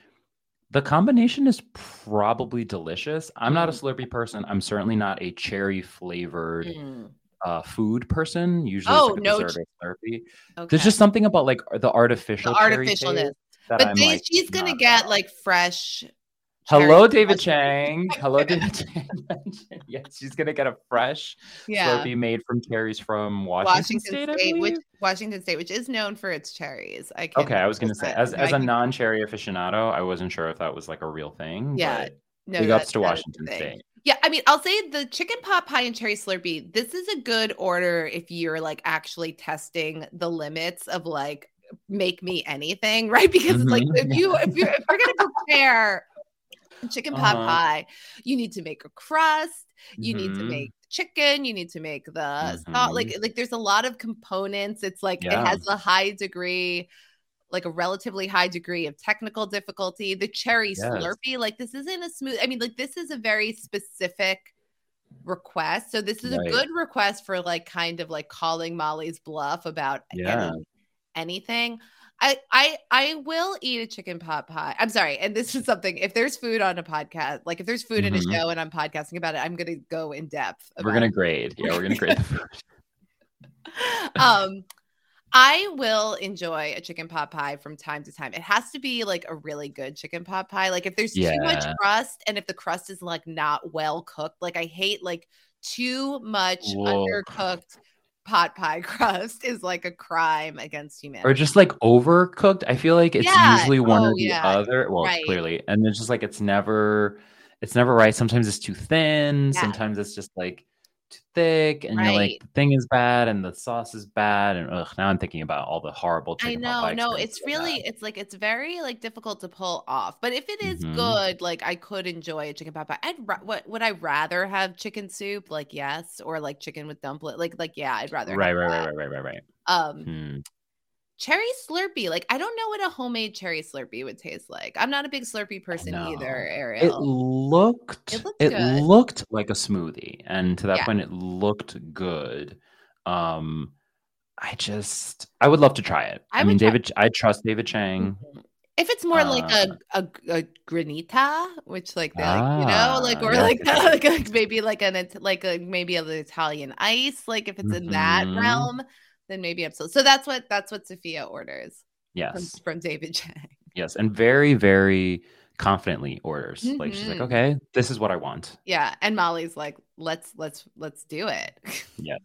the combination is probably delicious. I'm not a Mm. Slurpee person. I'm certainly not a cherry flavored Mm, uh, food person. Usually, Oh, like no or Slurpee. okay. There's just something about like the artificial the artificialness but they, like, she's gonna get about. like fresh Hello, cherry David. Chang. Hello, David Chang. yes, she's gonna get a fresh yeah Slurpee made from cherries from Washington, Washington State. State, which. Washington State, which is known for its cherries. I can Okay, I was gonna say, as as I a non-cherry aficionado, I wasn't sure if that was like a real thing. Yeah, but no, big ups to that is the Washington. State. Yeah, I mean, I'll say the chicken pot pie and cherry Slurpee. This is a good order if you're like actually testing the limits of like make me anything, right? Because it's like Mhm. if you if you if you're gonna prepare chicken pot Uh-huh. pie, you need to make a crust. You need to Mhm. make chicken. You need to make the salt. Mhm. Like like there's a lot of components. It's like Yeah. it has a high degree like a relatively high degree of technical difficulty. The cherry Yes. Slurpee, like this isn't a smooth. I mean, like this is a very specific request. So this is Right. a good request for like kind of like calling Molly's bluff about Yeah. any- anything. I I I will eat a chicken pot pie. I'm sorry, and this is something. If there's food on a podcast, like if there's food in a Mhm. show and I'm podcasting about it, I'm gonna go in depth. We're gonna it. grade. Yeah, we're gonna grade the food. um I will enjoy a chicken pot pie from time to time. It has to be like a really good chicken pot pie. Like if there's too much crust and if the crust is like not well cooked, like I hate like too much Whoa. undercooked pot pie crust is like a crime against humanity. Or just like overcooked. I feel like it's Yeah. usually one Oh, or the yeah. other. Well, Right. clearly, and it's just like it's never, it's never right. Sometimes it's too thin. Yeah. Sometimes it's just like too thick, and you're like the thing is bad and the sauce is bad, and ugh, now I'm thinking about all the horrible. I know, no, it's really, had. it's like it's very like difficult to pull off. But if it is Mhm. good, like I could enjoy a chicken pot pie. I'd ra- what would I rather have chicken soup? Like yes, or like chicken with dumpling. Like like yeah, I'd rather right, right, that. right, right, right, right, right. Um, Hmm. Cherry Slurpee. Like I don't know what a homemade cherry Slurpee would taste like. I'm not a big Slurpee person either. It Ariel. looked It it, looked good. looked like a smoothie, and to that Yeah. point, it looked good. Um, I just I would love to try it. I I, mean, try- David, I trust David Chang. Mhm. If it's more like Uh, a, a a granita, which like they like, you Ah, know, like or yes, like, yes, like like maybe like an It- like a maybe an Italian ice, like if it's in that Mhm. realm, then maybe absolutely. So that's what that's what Sofia orders Yes, from David Chang. yes, and very, very confidently orders. Like she's like, Mhm. okay, this is what I want. Yeah, and Molly's like, let's let's let's do it. Yes,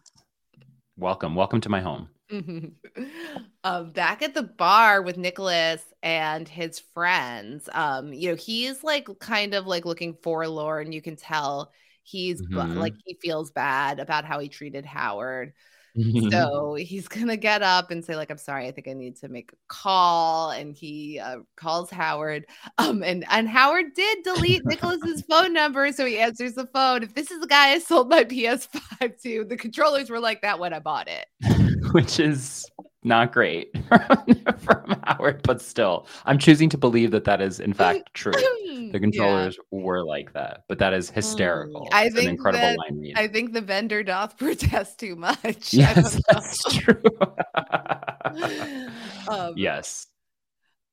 welcome, welcome to my home. Mhm. um, back at the bar with Nicholas and his friends, um, you know, he's like kind of like looking forlorn. You can tell he's Mhm. like he feels bad about how he treated Howard. So he's gonna get up and say, like, I'm sorry, I think I need to make a call. And he uh, calls Howard. Um, and and Howard did delete Nicholas's phone number, so he answers the phone. If this is the guy I sold my PS5 to, the controllers were like that when I bought it. Which is not great from Howard, but still, I'm choosing to believe that that is in fact true. The controllers yeah. were like that, but that is hysterical. Mm, I it's think an incredible that, line read. I think the vendor doth protest too much. Yes, that's true. um, yes.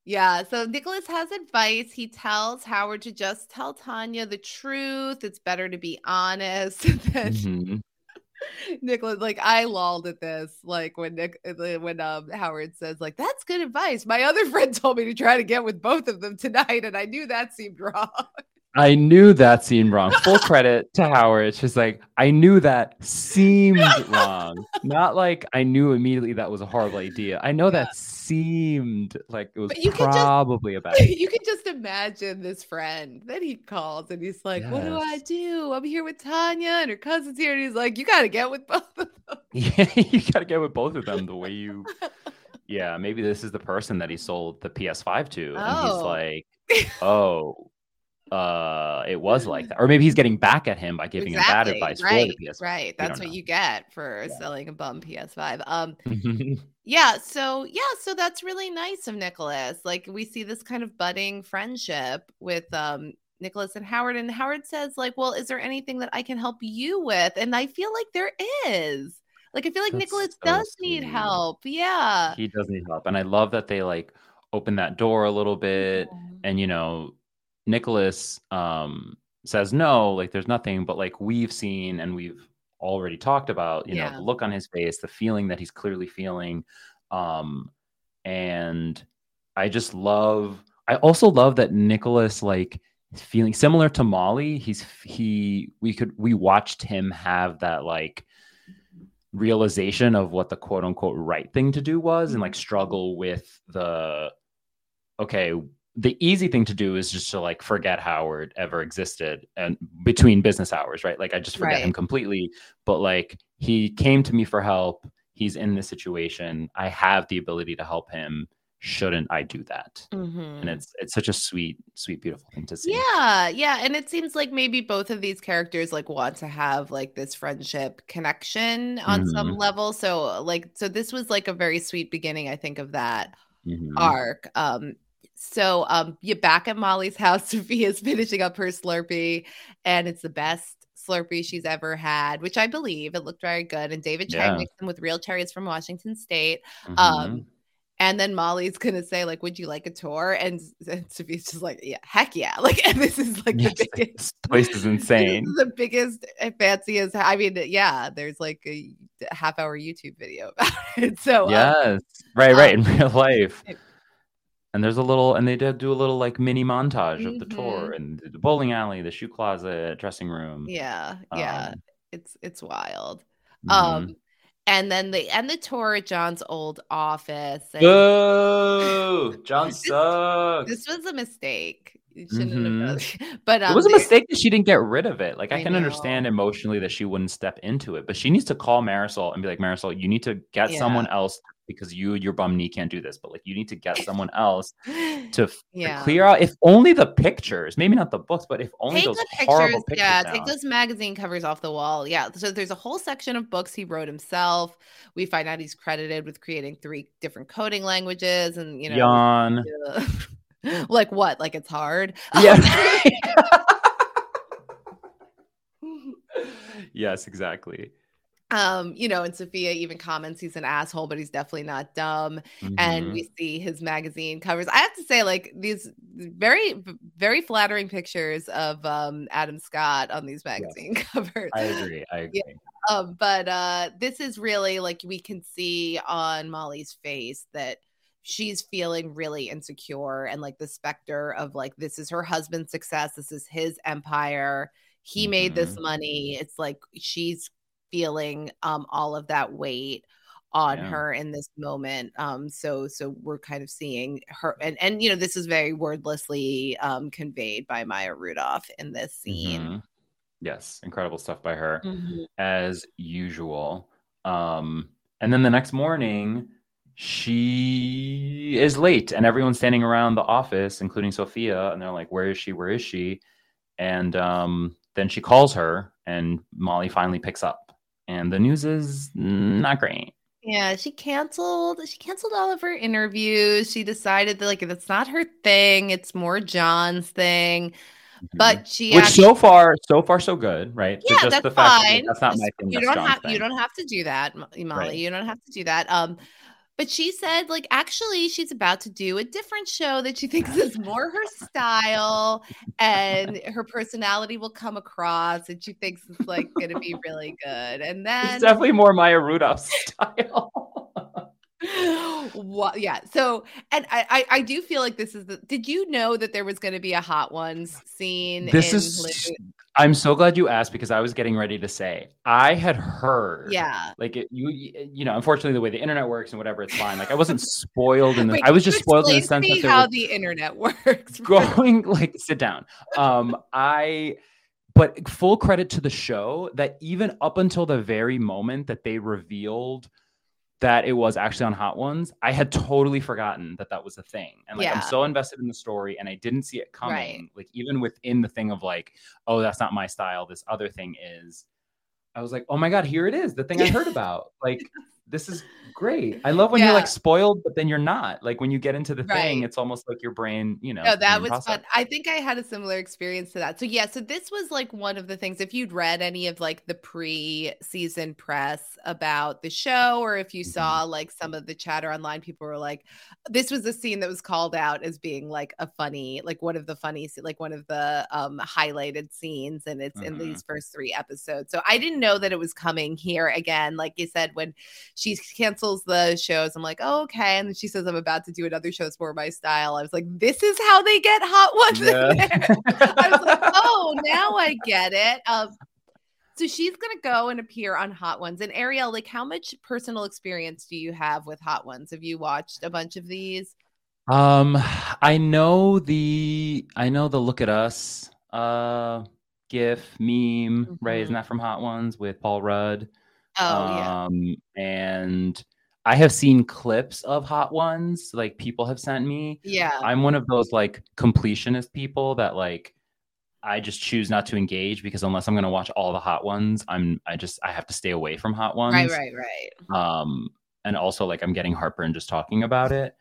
Yeah, so Nicholas has advice. He tells Howard to just tell Tanya the truth. It's better to be honest. mm-hmm. Nicholas, like I lolled at this, like when Nick, uh, when um Howard says, like that's good advice. My other friend told me to try to get with both of them tonight, and I knew that seemed wrong. I knew that seemed wrong. Full credit to Howard. It's just like I knew that seemed wrong. Not like I knew immediately that was a horrible idea. I know yeah. that seemed like it was probably just, a bad. You can just imagine this friend that he calls and he's like, yes. What do I do? I'm here with Tanya and her cousin's here. And he's like, You gotta get with both of them. Yeah, you gotta get with both of them the way you Yeah, maybe this is the person that he sold the PS5 to. Oh. And he's oh. like, Oh, uh it was like that or maybe he's getting back at him by giving exactly. him bad advice right, for the PS5. right that's what know. you get for yeah. selling a bum ps5 um yeah so yeah so that's really nice of nicholas like we see this kind of budding friendship with um nicholas and howard and howard says like well is there anything that i can help you with and i feel like there is like i feel like that's nicholas so does sweet. need help yeah he does need help and i love that they like open that door a little bit yeah. and you know Nicholas um, says no, like there's nothing, but like we've seen and we've already talked about, you yeah. know, the look on his face, the feeling that he's clearly feeling. Um, and I just love, I also love that Nicholas, like, feeling similar to Molly. He's, he, we could, we watched him have that, like, realization of what the quote unquote right thing to do was and like mm-hmm. struggle with the okay the easy thing to do is just to like forget Howard ever existed and between business hours, right? Like I just forget right. him completely. But like he came to me for help. He's in this situation. I have the ability to help him. Shouldn't I do that? Mm-hmm. And it's it's such a sweet, sweet, beautiful thing to see. Yeah, yeah. And it seems like maybe both of these characters like want to have like this friendship connection on mm-hmm. some level. So like so this was like a very sweet beginning, I think, of that mm-hmm. arc. Um so um you're back at Molly's house. Sofia's finishing up her Slurpee, and it's the best Slurpee she's ever had, which I believe it looked very good. And David Chang yeah. makes them with real cherries from Washington State. Mm-hmm. Um, and then Molly's gonna say, like, would you like a tour? And, and Sofia's just like, yeah, heck yeah. Like, and this is like yes, the biggest this place is insane. Is the biggest, fanciest. I mean, yeah, there's like a half hour YouTube video about it. So um, yes, um, right, right, um, in real life and there's a little and they did do a little like mini montage mm-hmm. of the tour mm-hmm. and the bowling alley the shoe closet dressing room yeah yeah um, it's it's wild mm-hmm. um and then they end the tour at John's old office. And oh, John this, sucks. This was a mistake. Mm-hmm. But um, it was a mistake that she didn't get rid of it. Like I, I can know. understand emotionally that she wouldn't step into it, but she needs to call Marisol and be like, Marisol, you need to get yeah. someone else because you your bum knee can't do this but like you need to get someone else to, yeah. to clear out if only the pictures maybe not the books but if only take those pictures, horrible pictures yeah down. take those magazine covers off the wall yeah so there's a whole section of books he wrote himself. We find out he's credited with creating three different coding languages and you know yawn. like what? Like it's hard? Yeah yes exactly um you know and sofia even comments he's an asshole but he's definitely not dumb mm-hmm. and we see his magazine covers i have to say like these very very flattering pictures of um adam scott on these magazine yes. covers i agree i agree yeah. um, but uh this is really like we can see on molly's face that she's feeling really insecure and like the specter of like this is her husband's success this is his empire he mm-hmm. made this mm-hmm. money it's like she's feeling um, all of that weight on yeah. her in this moment um so so we're kind of seeing her and and you know this is very wordlessly um conveyed by maya rudolph in this scene mm-hmm. yes incredible stuff by her mm-hmm. as usual um and then the next morning she is late and everyone's standing around the office including sofia and they're like where is she where is she and um then she calls her and molly finally picks up and the news is not great. Yeah, she canceled. She canceled all of her interviews. She decided that like that's not her thing. It's more John's thing. Mm-hmm. But she Which actually, so far, so far, so good, right? yeah, that's that fine. that's not my thing. You don't have thing. you don't have to do that, Molly. Right. You don't have to do that. Um, but she said like actually she's about to do a different show that she thinks is more her style and her personality will come across and she thinks it's like gonna be really good. And then It's definitely more Maya Rudolph style. What yeah so and I, I i do feel like this is the did you know that there was going to be a hot ones scene this in is. I'm so glad you asked because I was getting ready to say I had heard. yeah Like it, you, you know, unfortunately, the way the internet works and whatever, it's fine. Like I wasn't spoiled in the. Wait, I was just spoiled in the sense that how the internet works going like sit down um i but full credit to the show that even up until the very moment that they revealed that it was actually on hot ones i had totally forgotten that that was a thing. And like i'm so invested in the story and i didn't see it coming Right. like even within the thing of like oh that's not my style this other thing is i was like oh my god here it is the thing i heard about. Like this is great i love when you're like spoiled but then you're not like when you get into the thing it's almost like your brain you know No, that was process. fun. I think I had a similar experience to that. So yeah, so this was like one of the things. If you'd read any of like the pre-season press about the show, or if you Mhm. saw like some of the chatter online, people were like, "This was a scene that was called out as being like a funny, like one of the funny, like one of the um highlighted scenes, and it's in Mhm. these first three episodes." So I didn't know that it was coming here again. Like you said, when she cancels the shows, I'm like, oh, "Okay," and then she says, "I'm about to do another show that's more my style." I was like, "This is how they get hot ones." there." I was like, oh, now I get it. Um, so she's gonna go and appear on Hot Ones. And Ariel, like, how much personal experience do you have with Hot Ones? Have you watched a bunch of these? Um, I know the I know the look at us uh gif meme, right? Isn't Mhm. that from Hot Ones with Paul Rudd? Oh yeah, Um and I have seen clips of Hot Ones, like people have sent me. yeah, I'm one of those like completionist people that like I just choose not to engage because unless I'm gonna watch all the hot ones, I'm I just I have to stay away from hot ones right, right, right. um and also like i'm getting heartburn just talking about it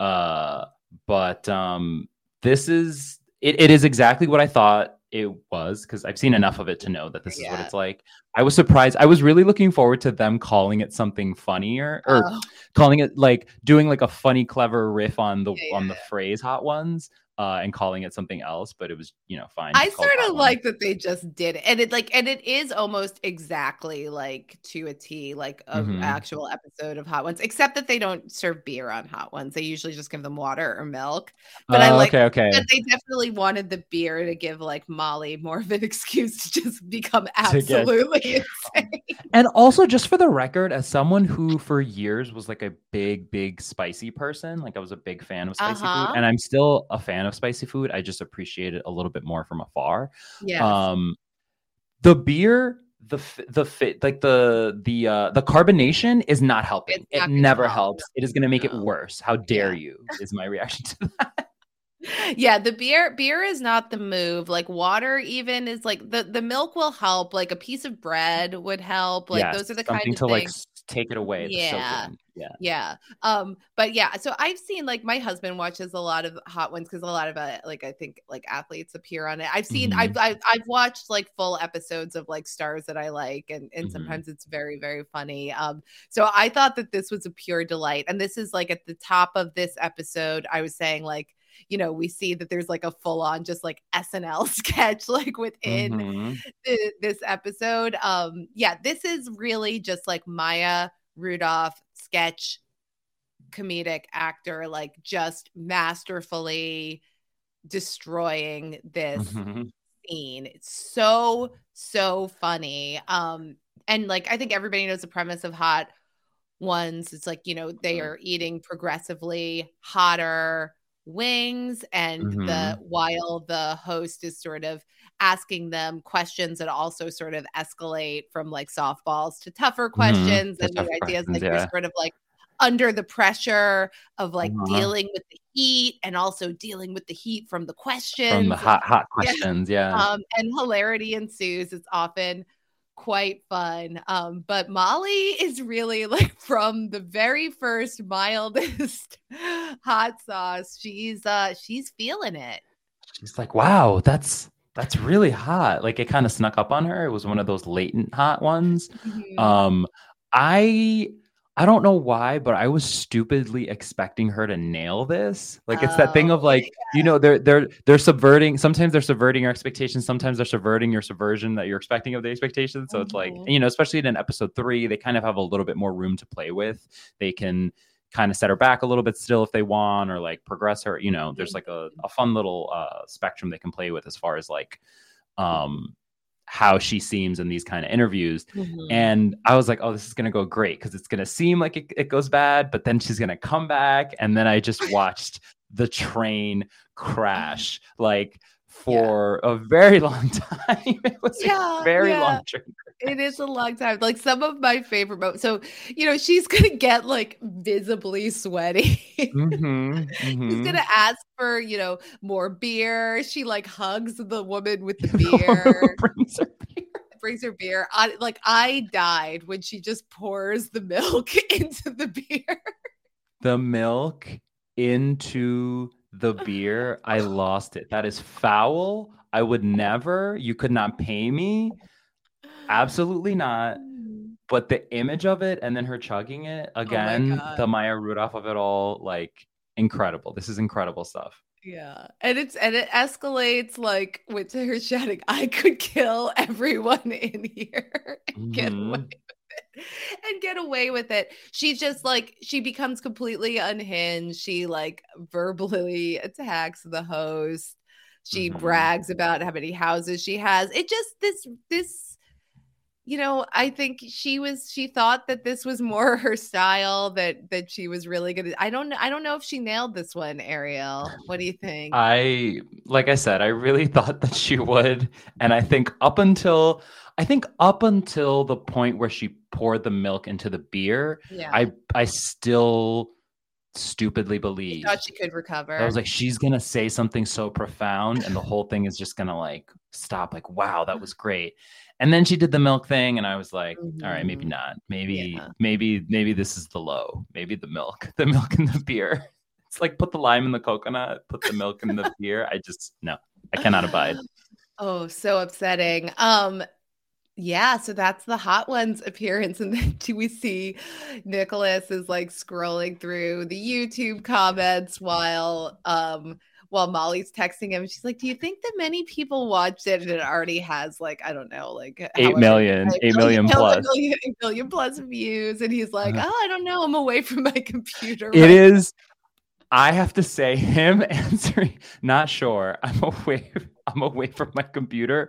uh but um this is it, it is exactly what i thought it was because i've seen enough of it to know that this is what it's like. I was surprised i was really looking forward to them calling it something funnier or Oh, calling it like doing like a funny clever riff on the Yeah, on the yeah. phrase hot ones uh and calling it something else but it was you know fine I sort of like that they just did it, and it like, and it is almost exactly like to a T, like an Mhm. actual episode of Hot Ones, except that they don't serve beer on Hot Ones. They usually just give them water or milk. But I Oh, like okay okay But they definitely wanted the beer to give like Molly more of an excuse to just become To get- absolutely insane. And also, just for the record, as someone who for years was like a big, big spicy person, like I was a big fan of spicy Uh-huh. food, and I'm still a fan of spicy food. I just appreciate it a little bit more from afar. Yeah. Um, the beer, the the fit, like the the uh, the carbonation is not helping. It's it never help, helps. It is going to make it worse. How dare Yeah. you? Is my reaction to that. yeah, the beer beer is not the move. Like water even is like the the milk will help. Like a piece of bread would help. Like Yes, those are the kind of to like things. s- take it away. to soak it Yeah. yeah. Yeah. Um, but yeah, so I've seen like my husband watches a lot of hot ones because a lot of uh, like I think like athletes appear on it. I've seen Mhm. I've, I've I've watched like full episodes of like stars that I like and and Mhm. sometimes it's very very funny. Um so I thought that this was a pure delight. And this is like at the top of this episode I was saying like you know, we see that there's like a full on just like SNL sketch like within Mhm. th- this episode. Um, yeah, this is really just like Maya Rudolph sketch comedic actor, like just masterfully destroying this Mhm. scene. It's so, so funny. Um, and like I think everybody knows the premise of hot ones. It's like, you know, they are eating progressively hotter wings and the Mhm. while the host is sort of asking them questions that also sort of escalate from like softballs to tougher questions to and the tougher ideas questions, like yeah. you're sort of like under the pressure of like Uh-huh. dealing with the heat and also dealing with the heat from the questions From the hot, hot Yeah. questions. Yeah. um, and hilarity ensues. It's often quite fun. Um, but Molly is really like from the very first mildest hot sauce. She's uh she's feeling it. She's like, wow, that's that's really hot. Like it kind of snuck up on her. It was one of those latent hot ones. Mhm. Um, I I don't know why, but I was stupidly expecting her to nail this. Like it's that thing Oh, of like, you know, they're they're they're subverting. Sometimes they're subverting your expectations. Sometimes they're subverting your subversion that you're expecting of the expectations. So it's like, Mhm. you know, especially in an episode three, they kind of have a little bit more room to play with. They can kind of set her back a little bit still if they want, or like progress her. You know, there's like a, a fun little uh spectrum they can play with as far as like um how she seems in these kind of interviews. Mhm. And I was like, oh, this is going to go great because it's going to seem like it, it goes bad, but then she's going to come back. And then I just watched the train crash like for a very long time. it was Yeah, a very yeah. long train. It is a long time. Like some of my favorite moments. So, you know, she's gonna get like visibly sweaty. Mhm, She's mhm. gonna ask for, you know, more beer. She like hugs the woman with the beer, Brings her beer. brings her beer. I like I died when she just pours the milk into the beer. The milk into the beer. I lost it. That is foul. I would never. You could not pay me. Absolutely not. but the image of it and then her chugging it oh again, Oh the Maya Rudolph of it all, like incredible. This is incredible stuff. Yeah. And it's and it escalates like with her shouting, I could kill everyone in here and get away with it. And get away with it. She's just like she becomes completely unhinged. She like verbally attacks the host. She Mhm. brags about how many houses she has. It just this this you know, I think she was she thought that this was more her style that that she was really good at. I don't I don't know if she nailed this one, Ariel. What do you think? I like I said, I really thought that she would, and I think up until I think up until the point where she poured the milk into the beer, yeah. I I still stupidly I believed. thought she could recover. I was like, she's gonna say something so profound, and the whole thing is just gonna like stop. Like, wow, that was great. And then she did the milk thing, and I was like, all right, maybe Mhm. not. Maybe, Yeah. maybe, maybe this is the low. Maybe the milk, the milk and the beer. It's like put the lime in the coconut, put the milk in the beer. I just no, I cannot abide. Oh, so upsetting. Um, yeah, so that's the hot ones appearance. And then do we see Nicholas is like scrolling through the YouTube comments while um while Molly's texting him. She's like, Do you think that many people watched it? And it already has like, I don't know, like Eight however- like, eight million plus. million- plus views. And he's like, Uh-huh. Oh, I don't know. I'm away from my computer. It right is. I have to say, him answering, not sure. I'm away. I'm away from my computer.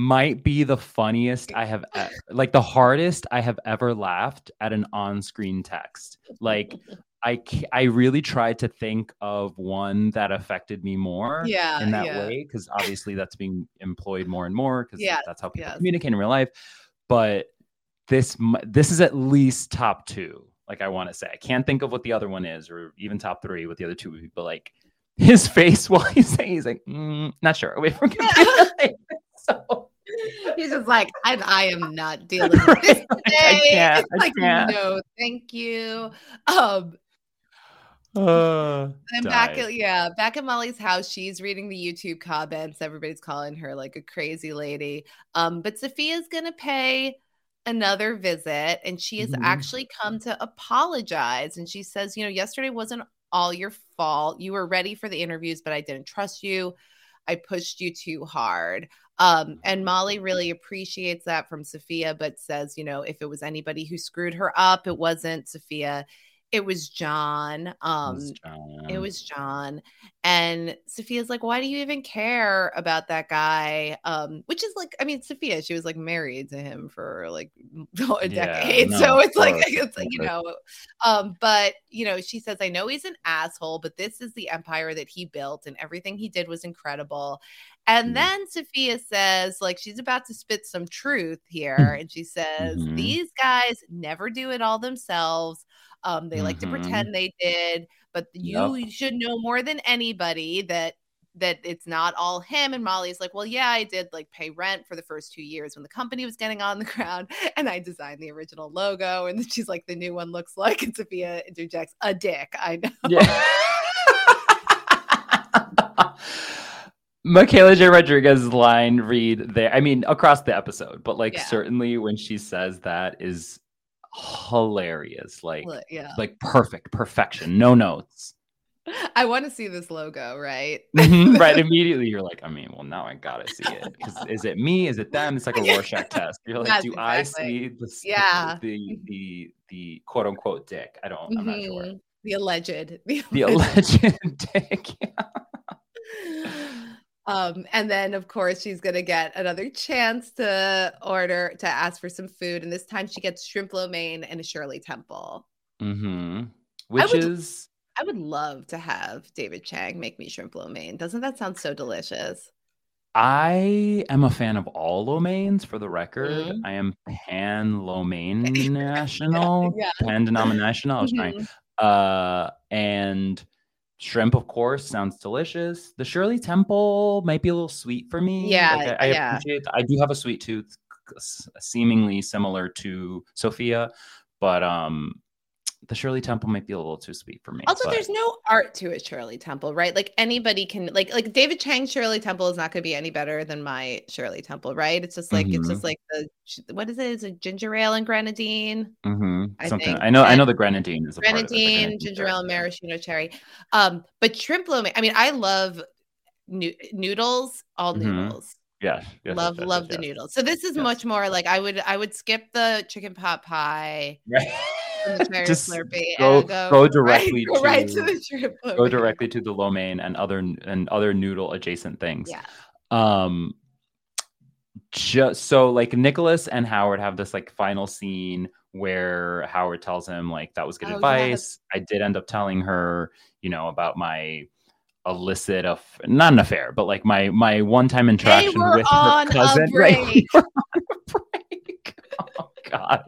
Might be the funniest I have, e- like the hardest I have ever laughed at an on-screen text. Like I, I really tried to think of one that affected me more Yeah, in that yeah. way because obviously that's being employed more and more because Yes, that's how people yes. communicate in real life. But this this is at least top two. Like I want to say, I can't think of what the other one is, or even top three what the other two would be. But like his face while he's saying, he's like, mm, not sure. Away from computer. so He's just like, I, I am not dealing with this today. I can't. It's I like, can't. no, thank you. Um, Uh, then back at yeah, back at Molly's house, she's reading the YouTube comments. Everybody's calling her like a crazy lady. Um, but Sofia's gonna pay another visit, and she has Mhm. actually come to apologize. And she says, you know, yesterday wasn't all your fault. You were ready for the interviews, but I didn't trust you. I pushed you too hard. Um, and Molly really appreciates that from Sofia, but says, you know, if it was anybody who screwed her up, it wasn't Sofia, it was John. Um, Was John. it was John. And Sofia's like, why do you even care about that guy? Um, which is like, I mean, Sofia, she was like married to him for like a Yeah, decade. no, so it's like, course, it's like, you know, um, but you know, she says, I know he's an asshole, but this is the empire that he built and everything he did was incredible. And Mhm. then Sofia says, like, she's about to spit some truth here. And she says, Mhm. These guys never do it all themselves. Um, they like to Mhm. pretend they did, but you Yep. should know more than anybody that that it's not all him. And Molly's like, well, yeah, I did like pay rent for the first two years when the company was getting on the ground, and I designed the original logo. And she's like, the new one looks like, and Sofia interjects, a dick. I know. Yeah. Michaela J. Rodriguez's line read there. I mean, across the episode, but like Yeah. certainly when she says that is hilarious. Like, yeah. like perfect, perfection, no notes. I want to see this logo, right? Mhm, right. Immediately you're like, I mean, well, now I gotta see it. Because is it me? Is it them? It's like a. Rorschach test. You're like, Yes, do exactly. I see the, Yeah. the the the quote unquote dick? I don't, I'm not sure. Mhm. The alleged. The, The alleged dick. Yeah. Um, and then of course she's gonna get another chance to order to ask for some food, and this time she gets shrimp lo mein and a Shirley Temple. Mm-hmm. Which would- is I would love to have David Chang make me shrimp lo mein. Doesn't that sound so delicious? I am a fan of all lo meins for the record. Mhm. I am pan lo mein national, yeah. pan denominational. I was trying. Mhm. Uh, and shrimp, of course, sounds delicious. The Shirley Temple might be a little sweet for me. Yeah, Like, I, I yeah. appreciate. I do have a sweet tooth, seemingly similar to Sofia, but um, the Shirley Temple might be a little too sweet for me. Also, but- there's no art to a Shirley Temple, right? Like anybody can like like David Chang's Shirley Temple is not going to be any better than my Shirley Temple, right? It's just like it's Mhm. just like the what is it? Is it ginger ale and grenadine? Mhm, I something. think I know. I know the grenadine is a it, Grenadine, ginger ale, and maraschino cherry. Um, but shrimp. I mean, I love noo- noodles, all Mhm. noodles. Yes, yes, love yes, love yes, the noodles. So this is much more like I would I would skip the chicken pot pie Right. the cherry Just slurpee go- go, go right- directly go right to- to the shrimp Go directly to the lo mein and other and other noodle adjacent things. Yeah. Um. Just so like Nicholas and Howard have this like final scene where Howard tells him like that was good Oh, advice. I did end up telling her, you know, about my illicit of not an affair, but like my my one time interaction with her cousin. right? break. were on a break. Oh God.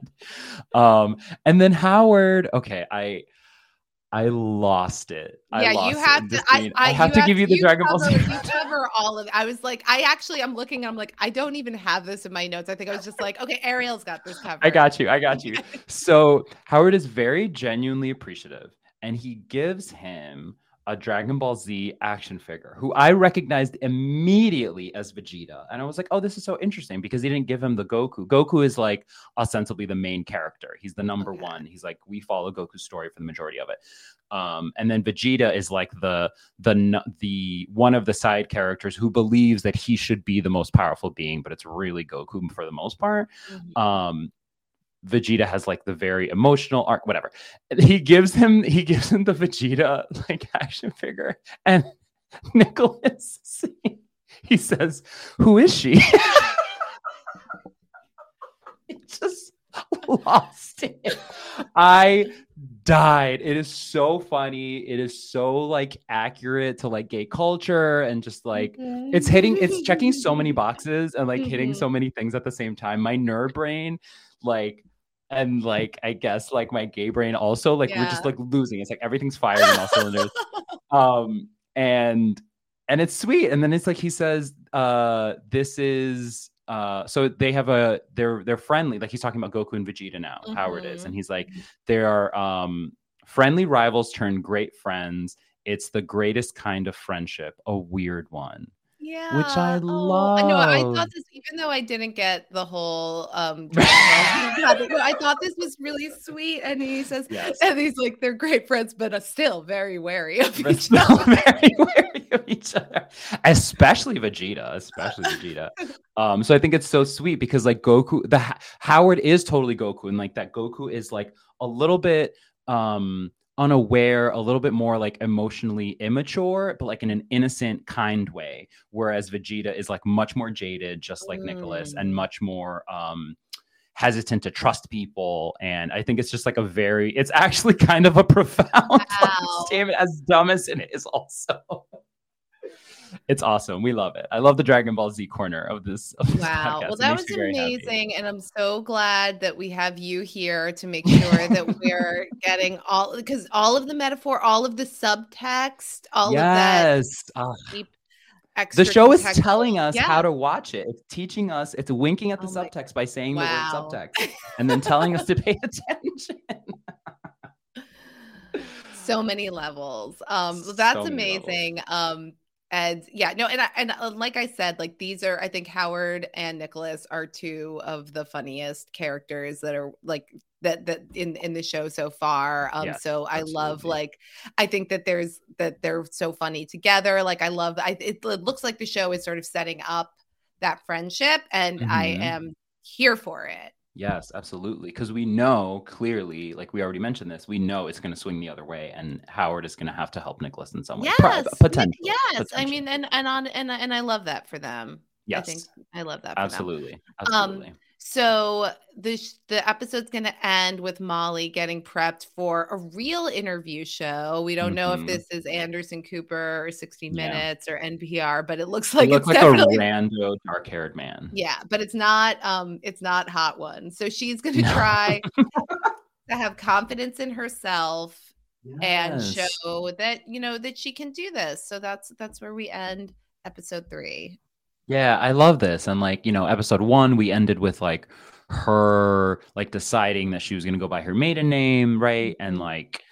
Um, and then Howard, okay, I I lost it. I yeah, lost you have to. this I. I, have to give you the Dragon Ball You cover all of. I was like, I actually, I'm looking. I'm like, I don't even have this in my notes. I think I was just like, okay, Ariel's got this covered. I got you. I got you. So Howard is very genuinely appreciative, and he gives him a Dragon Ball Z action figure who I recognized immediately as Vegeta. And I was like, oh, this is so interesting because he didn't give him the Goku. Goku is like ostensibly the main character. He's the number Okay. one. He's like, we follow Goku's story for the majority of it. Um, and then Vegeta is like the the the one of the side characters who believes that he should be the most powerful being, but it's really Goku for the most part Mhm. um Vegeta has like the very emotional arc, whatever. He gives him he gives him the Vegeta like action figure, and Nicholas he says, "Who is she?" he just lost it. I died. It is so funny. It is so like accurate to like gay culture and just like it's hitting it's checking so many boxes and like hitting Mhm. so many things at the same time my nerd brain like and like i guess like my gay brain also like we're just like losing. It's like everything's firing on all cylinders. Um and and it's sweet. And then it's like he says uh this is uh so they have a they're they're friendly. Like he's talking about goku and vegeta now howard is. And he's like they are um friendly rivals turn great friends. It's the greatest kind of friendship. A weird one Yeah. Which I love. I know. I thought this, even though I didn't get the whole um Ball thought this was really sweet. And he says, Yes. and he's like, they're great friends, but are still very wary of But each other. very wary of each other, especially Vegeta, especially Vegeta. Um, so I think it's so sweet because like Goku, the Howard is totally Goku, and like that Goku is like a little bit um unaware, a little bit more like emotionally immature, but like in an innocent, kind way. Whereas Vegeta is like much more jaded, just like Nicholas, and Mm. much more um hesitant to trust people and i think it's just like a very it's actually kind of a profound Wow. statement as dumb as it is also it's awesome we love it i love the dragon ball z corner of this, of this Wow. podcast. Well, that was amazing. And I'm so glad that we have you here to make sure that we're getting all because all of the metaphor, all of the subtext, all of that yes Ah, The show is contextual- telling us Yeah. how to watch it. It's teaching us. It's winking at the Oh subtext by saying Wow. the word subtext, and then telling us to pay attention. so many levels. Um, so that's So amazing. Um, and yeah, no, and I, and uh, like I said, like these are, I think Howard and Nicholas are two of the funniest characters that are like that that in in the show so far. Um, Yes, so I love like I think that there's that they're so funny together. Like I love, I it, it looks like the show is sort of setting up that friendship, and I Mhm. am here for it. Yes, absolutely. Because we know clearly, like we already mentioned this, we know it's going to swing the other way, and Howard is going to have to help Nicholas in some way. Yes, potentially. Yes, I mean, and and on and and I love that for them. yes, I think I love that. For them. absolutely, Um, absolutely. So the the episode's going to end with Molly getting prepped for a real interview show. We don't know if Mhm. this is Anderson Cooper or 60 Yeah. Minutes or NPR, but it looks like looks it's like a definitely rando, dark-haired man. yeah, but it's not um it's not hot one. So she's going to No. try to have confidence in herself and show that you know that she can do this. So that's that's where we end episode 3. Yeah, I love this. And like, you know, episode one, we ended with like her like deciding that she was gonna go by her maiden name, right? And like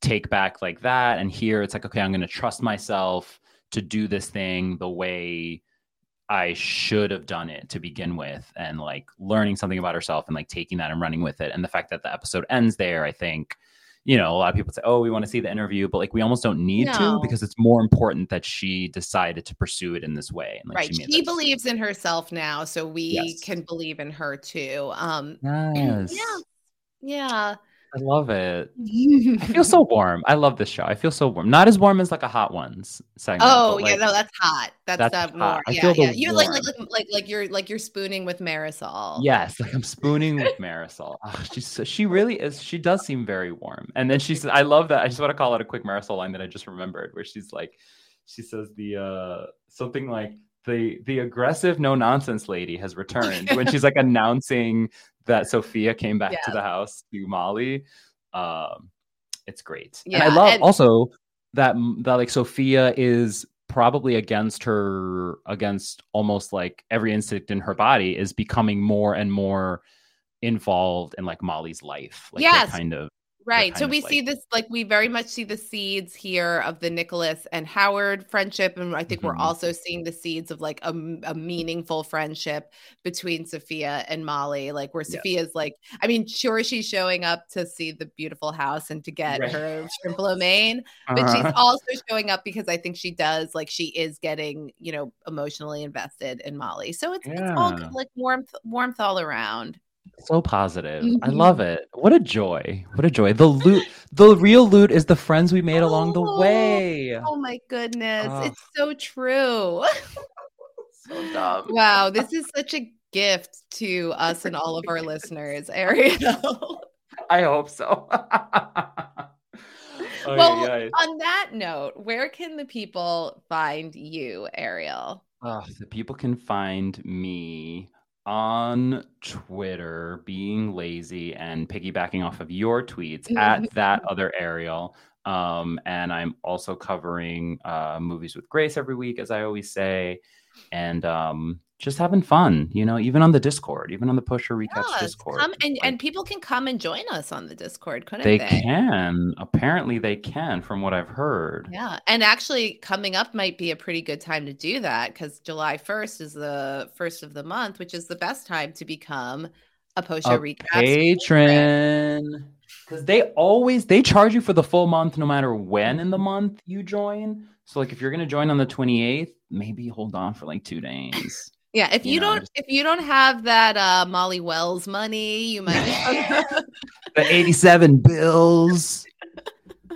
take back like that. And here it's like, okay, I'm gonna trust myself to do this thing the way I should have done it to begin with, and like learning something about herself and like taking that and running with it. And the fact that the episode ends there, I think, you know, a lot of people say, oh, we want to see the interview, but like we almost don't need to because it's more important that she decided to pursue it in this way. And like right. she, She believes in herself now, so we Yes. can believe in her too. Um Yes. yeah. I love it. I feel so warm. I love this show. I feel so warm. Not as warm as like a hot ones segment. Oh yeah, like, no, that's hot. That's, that's uh, hot. more. Yeah, yeah. You're like, like like like like you're like you're spooning with Marisol. Yes, like I'm spooning with Marisol. Oh, she's she really is. She does seem very warm. And then she said, "I love that." I just want to call out a quick Marisol line that I just remembered, where she's like, she says the uh something like the the aggressive no nonsense lady has returned when she's like announcing that Sofia came back to the house to Molly. Um, it's great, and I love and- also that that like Sofia is probably against her against almost like every instinct in her body is becoming more and more involved in like Molly's life. Like Yes. kind of Right. So we like- see this like we very much see the seeds here of the Nicholas and Howard friendship. And I think we're Mhm. also seeing the seeds of like a meaningful friendship between Sofia and Molly. Like where Yes. Sofia's like, I mean, sure, she's showing up to see the beautiful house and to get Right. her shrimp lo mein, but she's Uh-huh. also showing up because I think she does like she is getting, you know, emotionally invested in Molly. So it's it's all like warmth, warmth all around. So positive. I Mhm. love it. What a joy. What a joy. The loot the real loot is the friends we made along the Oh. way. Oh my goodness. Oh. It's so true. So dumb. wow. This is such a gift to us and all of our listeners, Ariel. I hope so. Well, on that note, where can the people find you, Ariel? Oh, the people can find me on Twitter being lazy and piggybacking off of your tweets at that other Ariel. Um, and I'm also covering uh, movies with Grace every week, as I always say, and um, just having fun, you know, even on the Discord, even on the Post Show Recaps Yes, Discord. come and, Like, and people can come and join us on the Discord, couldn't they they? can. Apparently, they can, from what I've heard. Yeah. And actually, coming up might be a pretty good time to do that because July 1st is the first of the month, which is the best time to become a post show a recap. patron because they always they charge you for the full month no matter when in the month you join so like if you're gonna join on the 28th maybe hold on for like two days Yeah, if you you, know, don't just- if you don't have that uh Molly Wells money, you might the 87 bills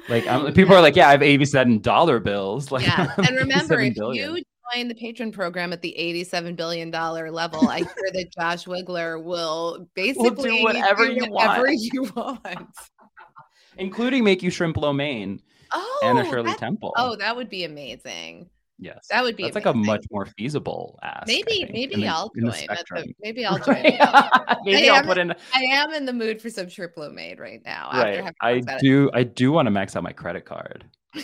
like I'm, people are like yeah i have 87 dollar bills like Yeah. And remember if billion. you join the Patreon program at the 87 billion dollar level, I hear that Josh Wigler will basically whatever do you whatever want. you want. including make you shrimp lo mein Oh, and a shirley temple oh, that would be amazing. Yes That would be that's like a much more feasible ask Maybe maybe the- I'll the the, spectrum. maybe I'll join. maybe I i'll am- put in I am in the mood for some triplo made right now. Right i about it. do i do want to max out my credit card so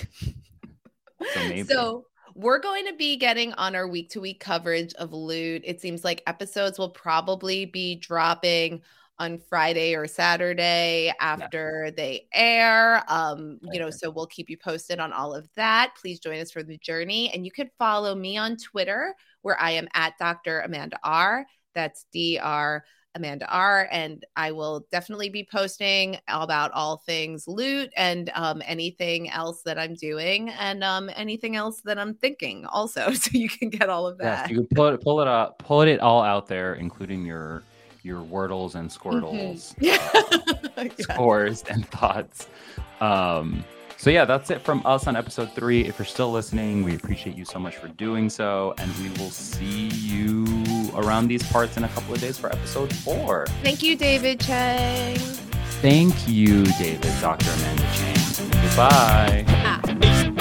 maybe So we're going to be getting on our week to week coverage of Loot. It seems like episodes will probably be dropping on Friday or Saturday after yeah. they air. Um, you know, so we'll keep you posted on all of that. Please join us for the journey. And you can follow me on Twitter where I am at Dr. Amanda R. That's D-R Amanda R. And I will definitely be posting about all things loot and um, anything else that I'm doing and um, anything else that I'm thinking also. So you can get all of that. Yes, you can pull it, pull it up, pull it all out there, including your your wordles and squirtles, mm-hmm. uh, yeah. scores and thoughts. Um, so yeah, that's it from us on episode three. If you're still listening, we appreciate you so much for doing so, and we will see you around these parts in a couple of days for episode four. Thank you, David Chang. Thank you, David, Dr. Amanda Chang. Goodbye. Ah.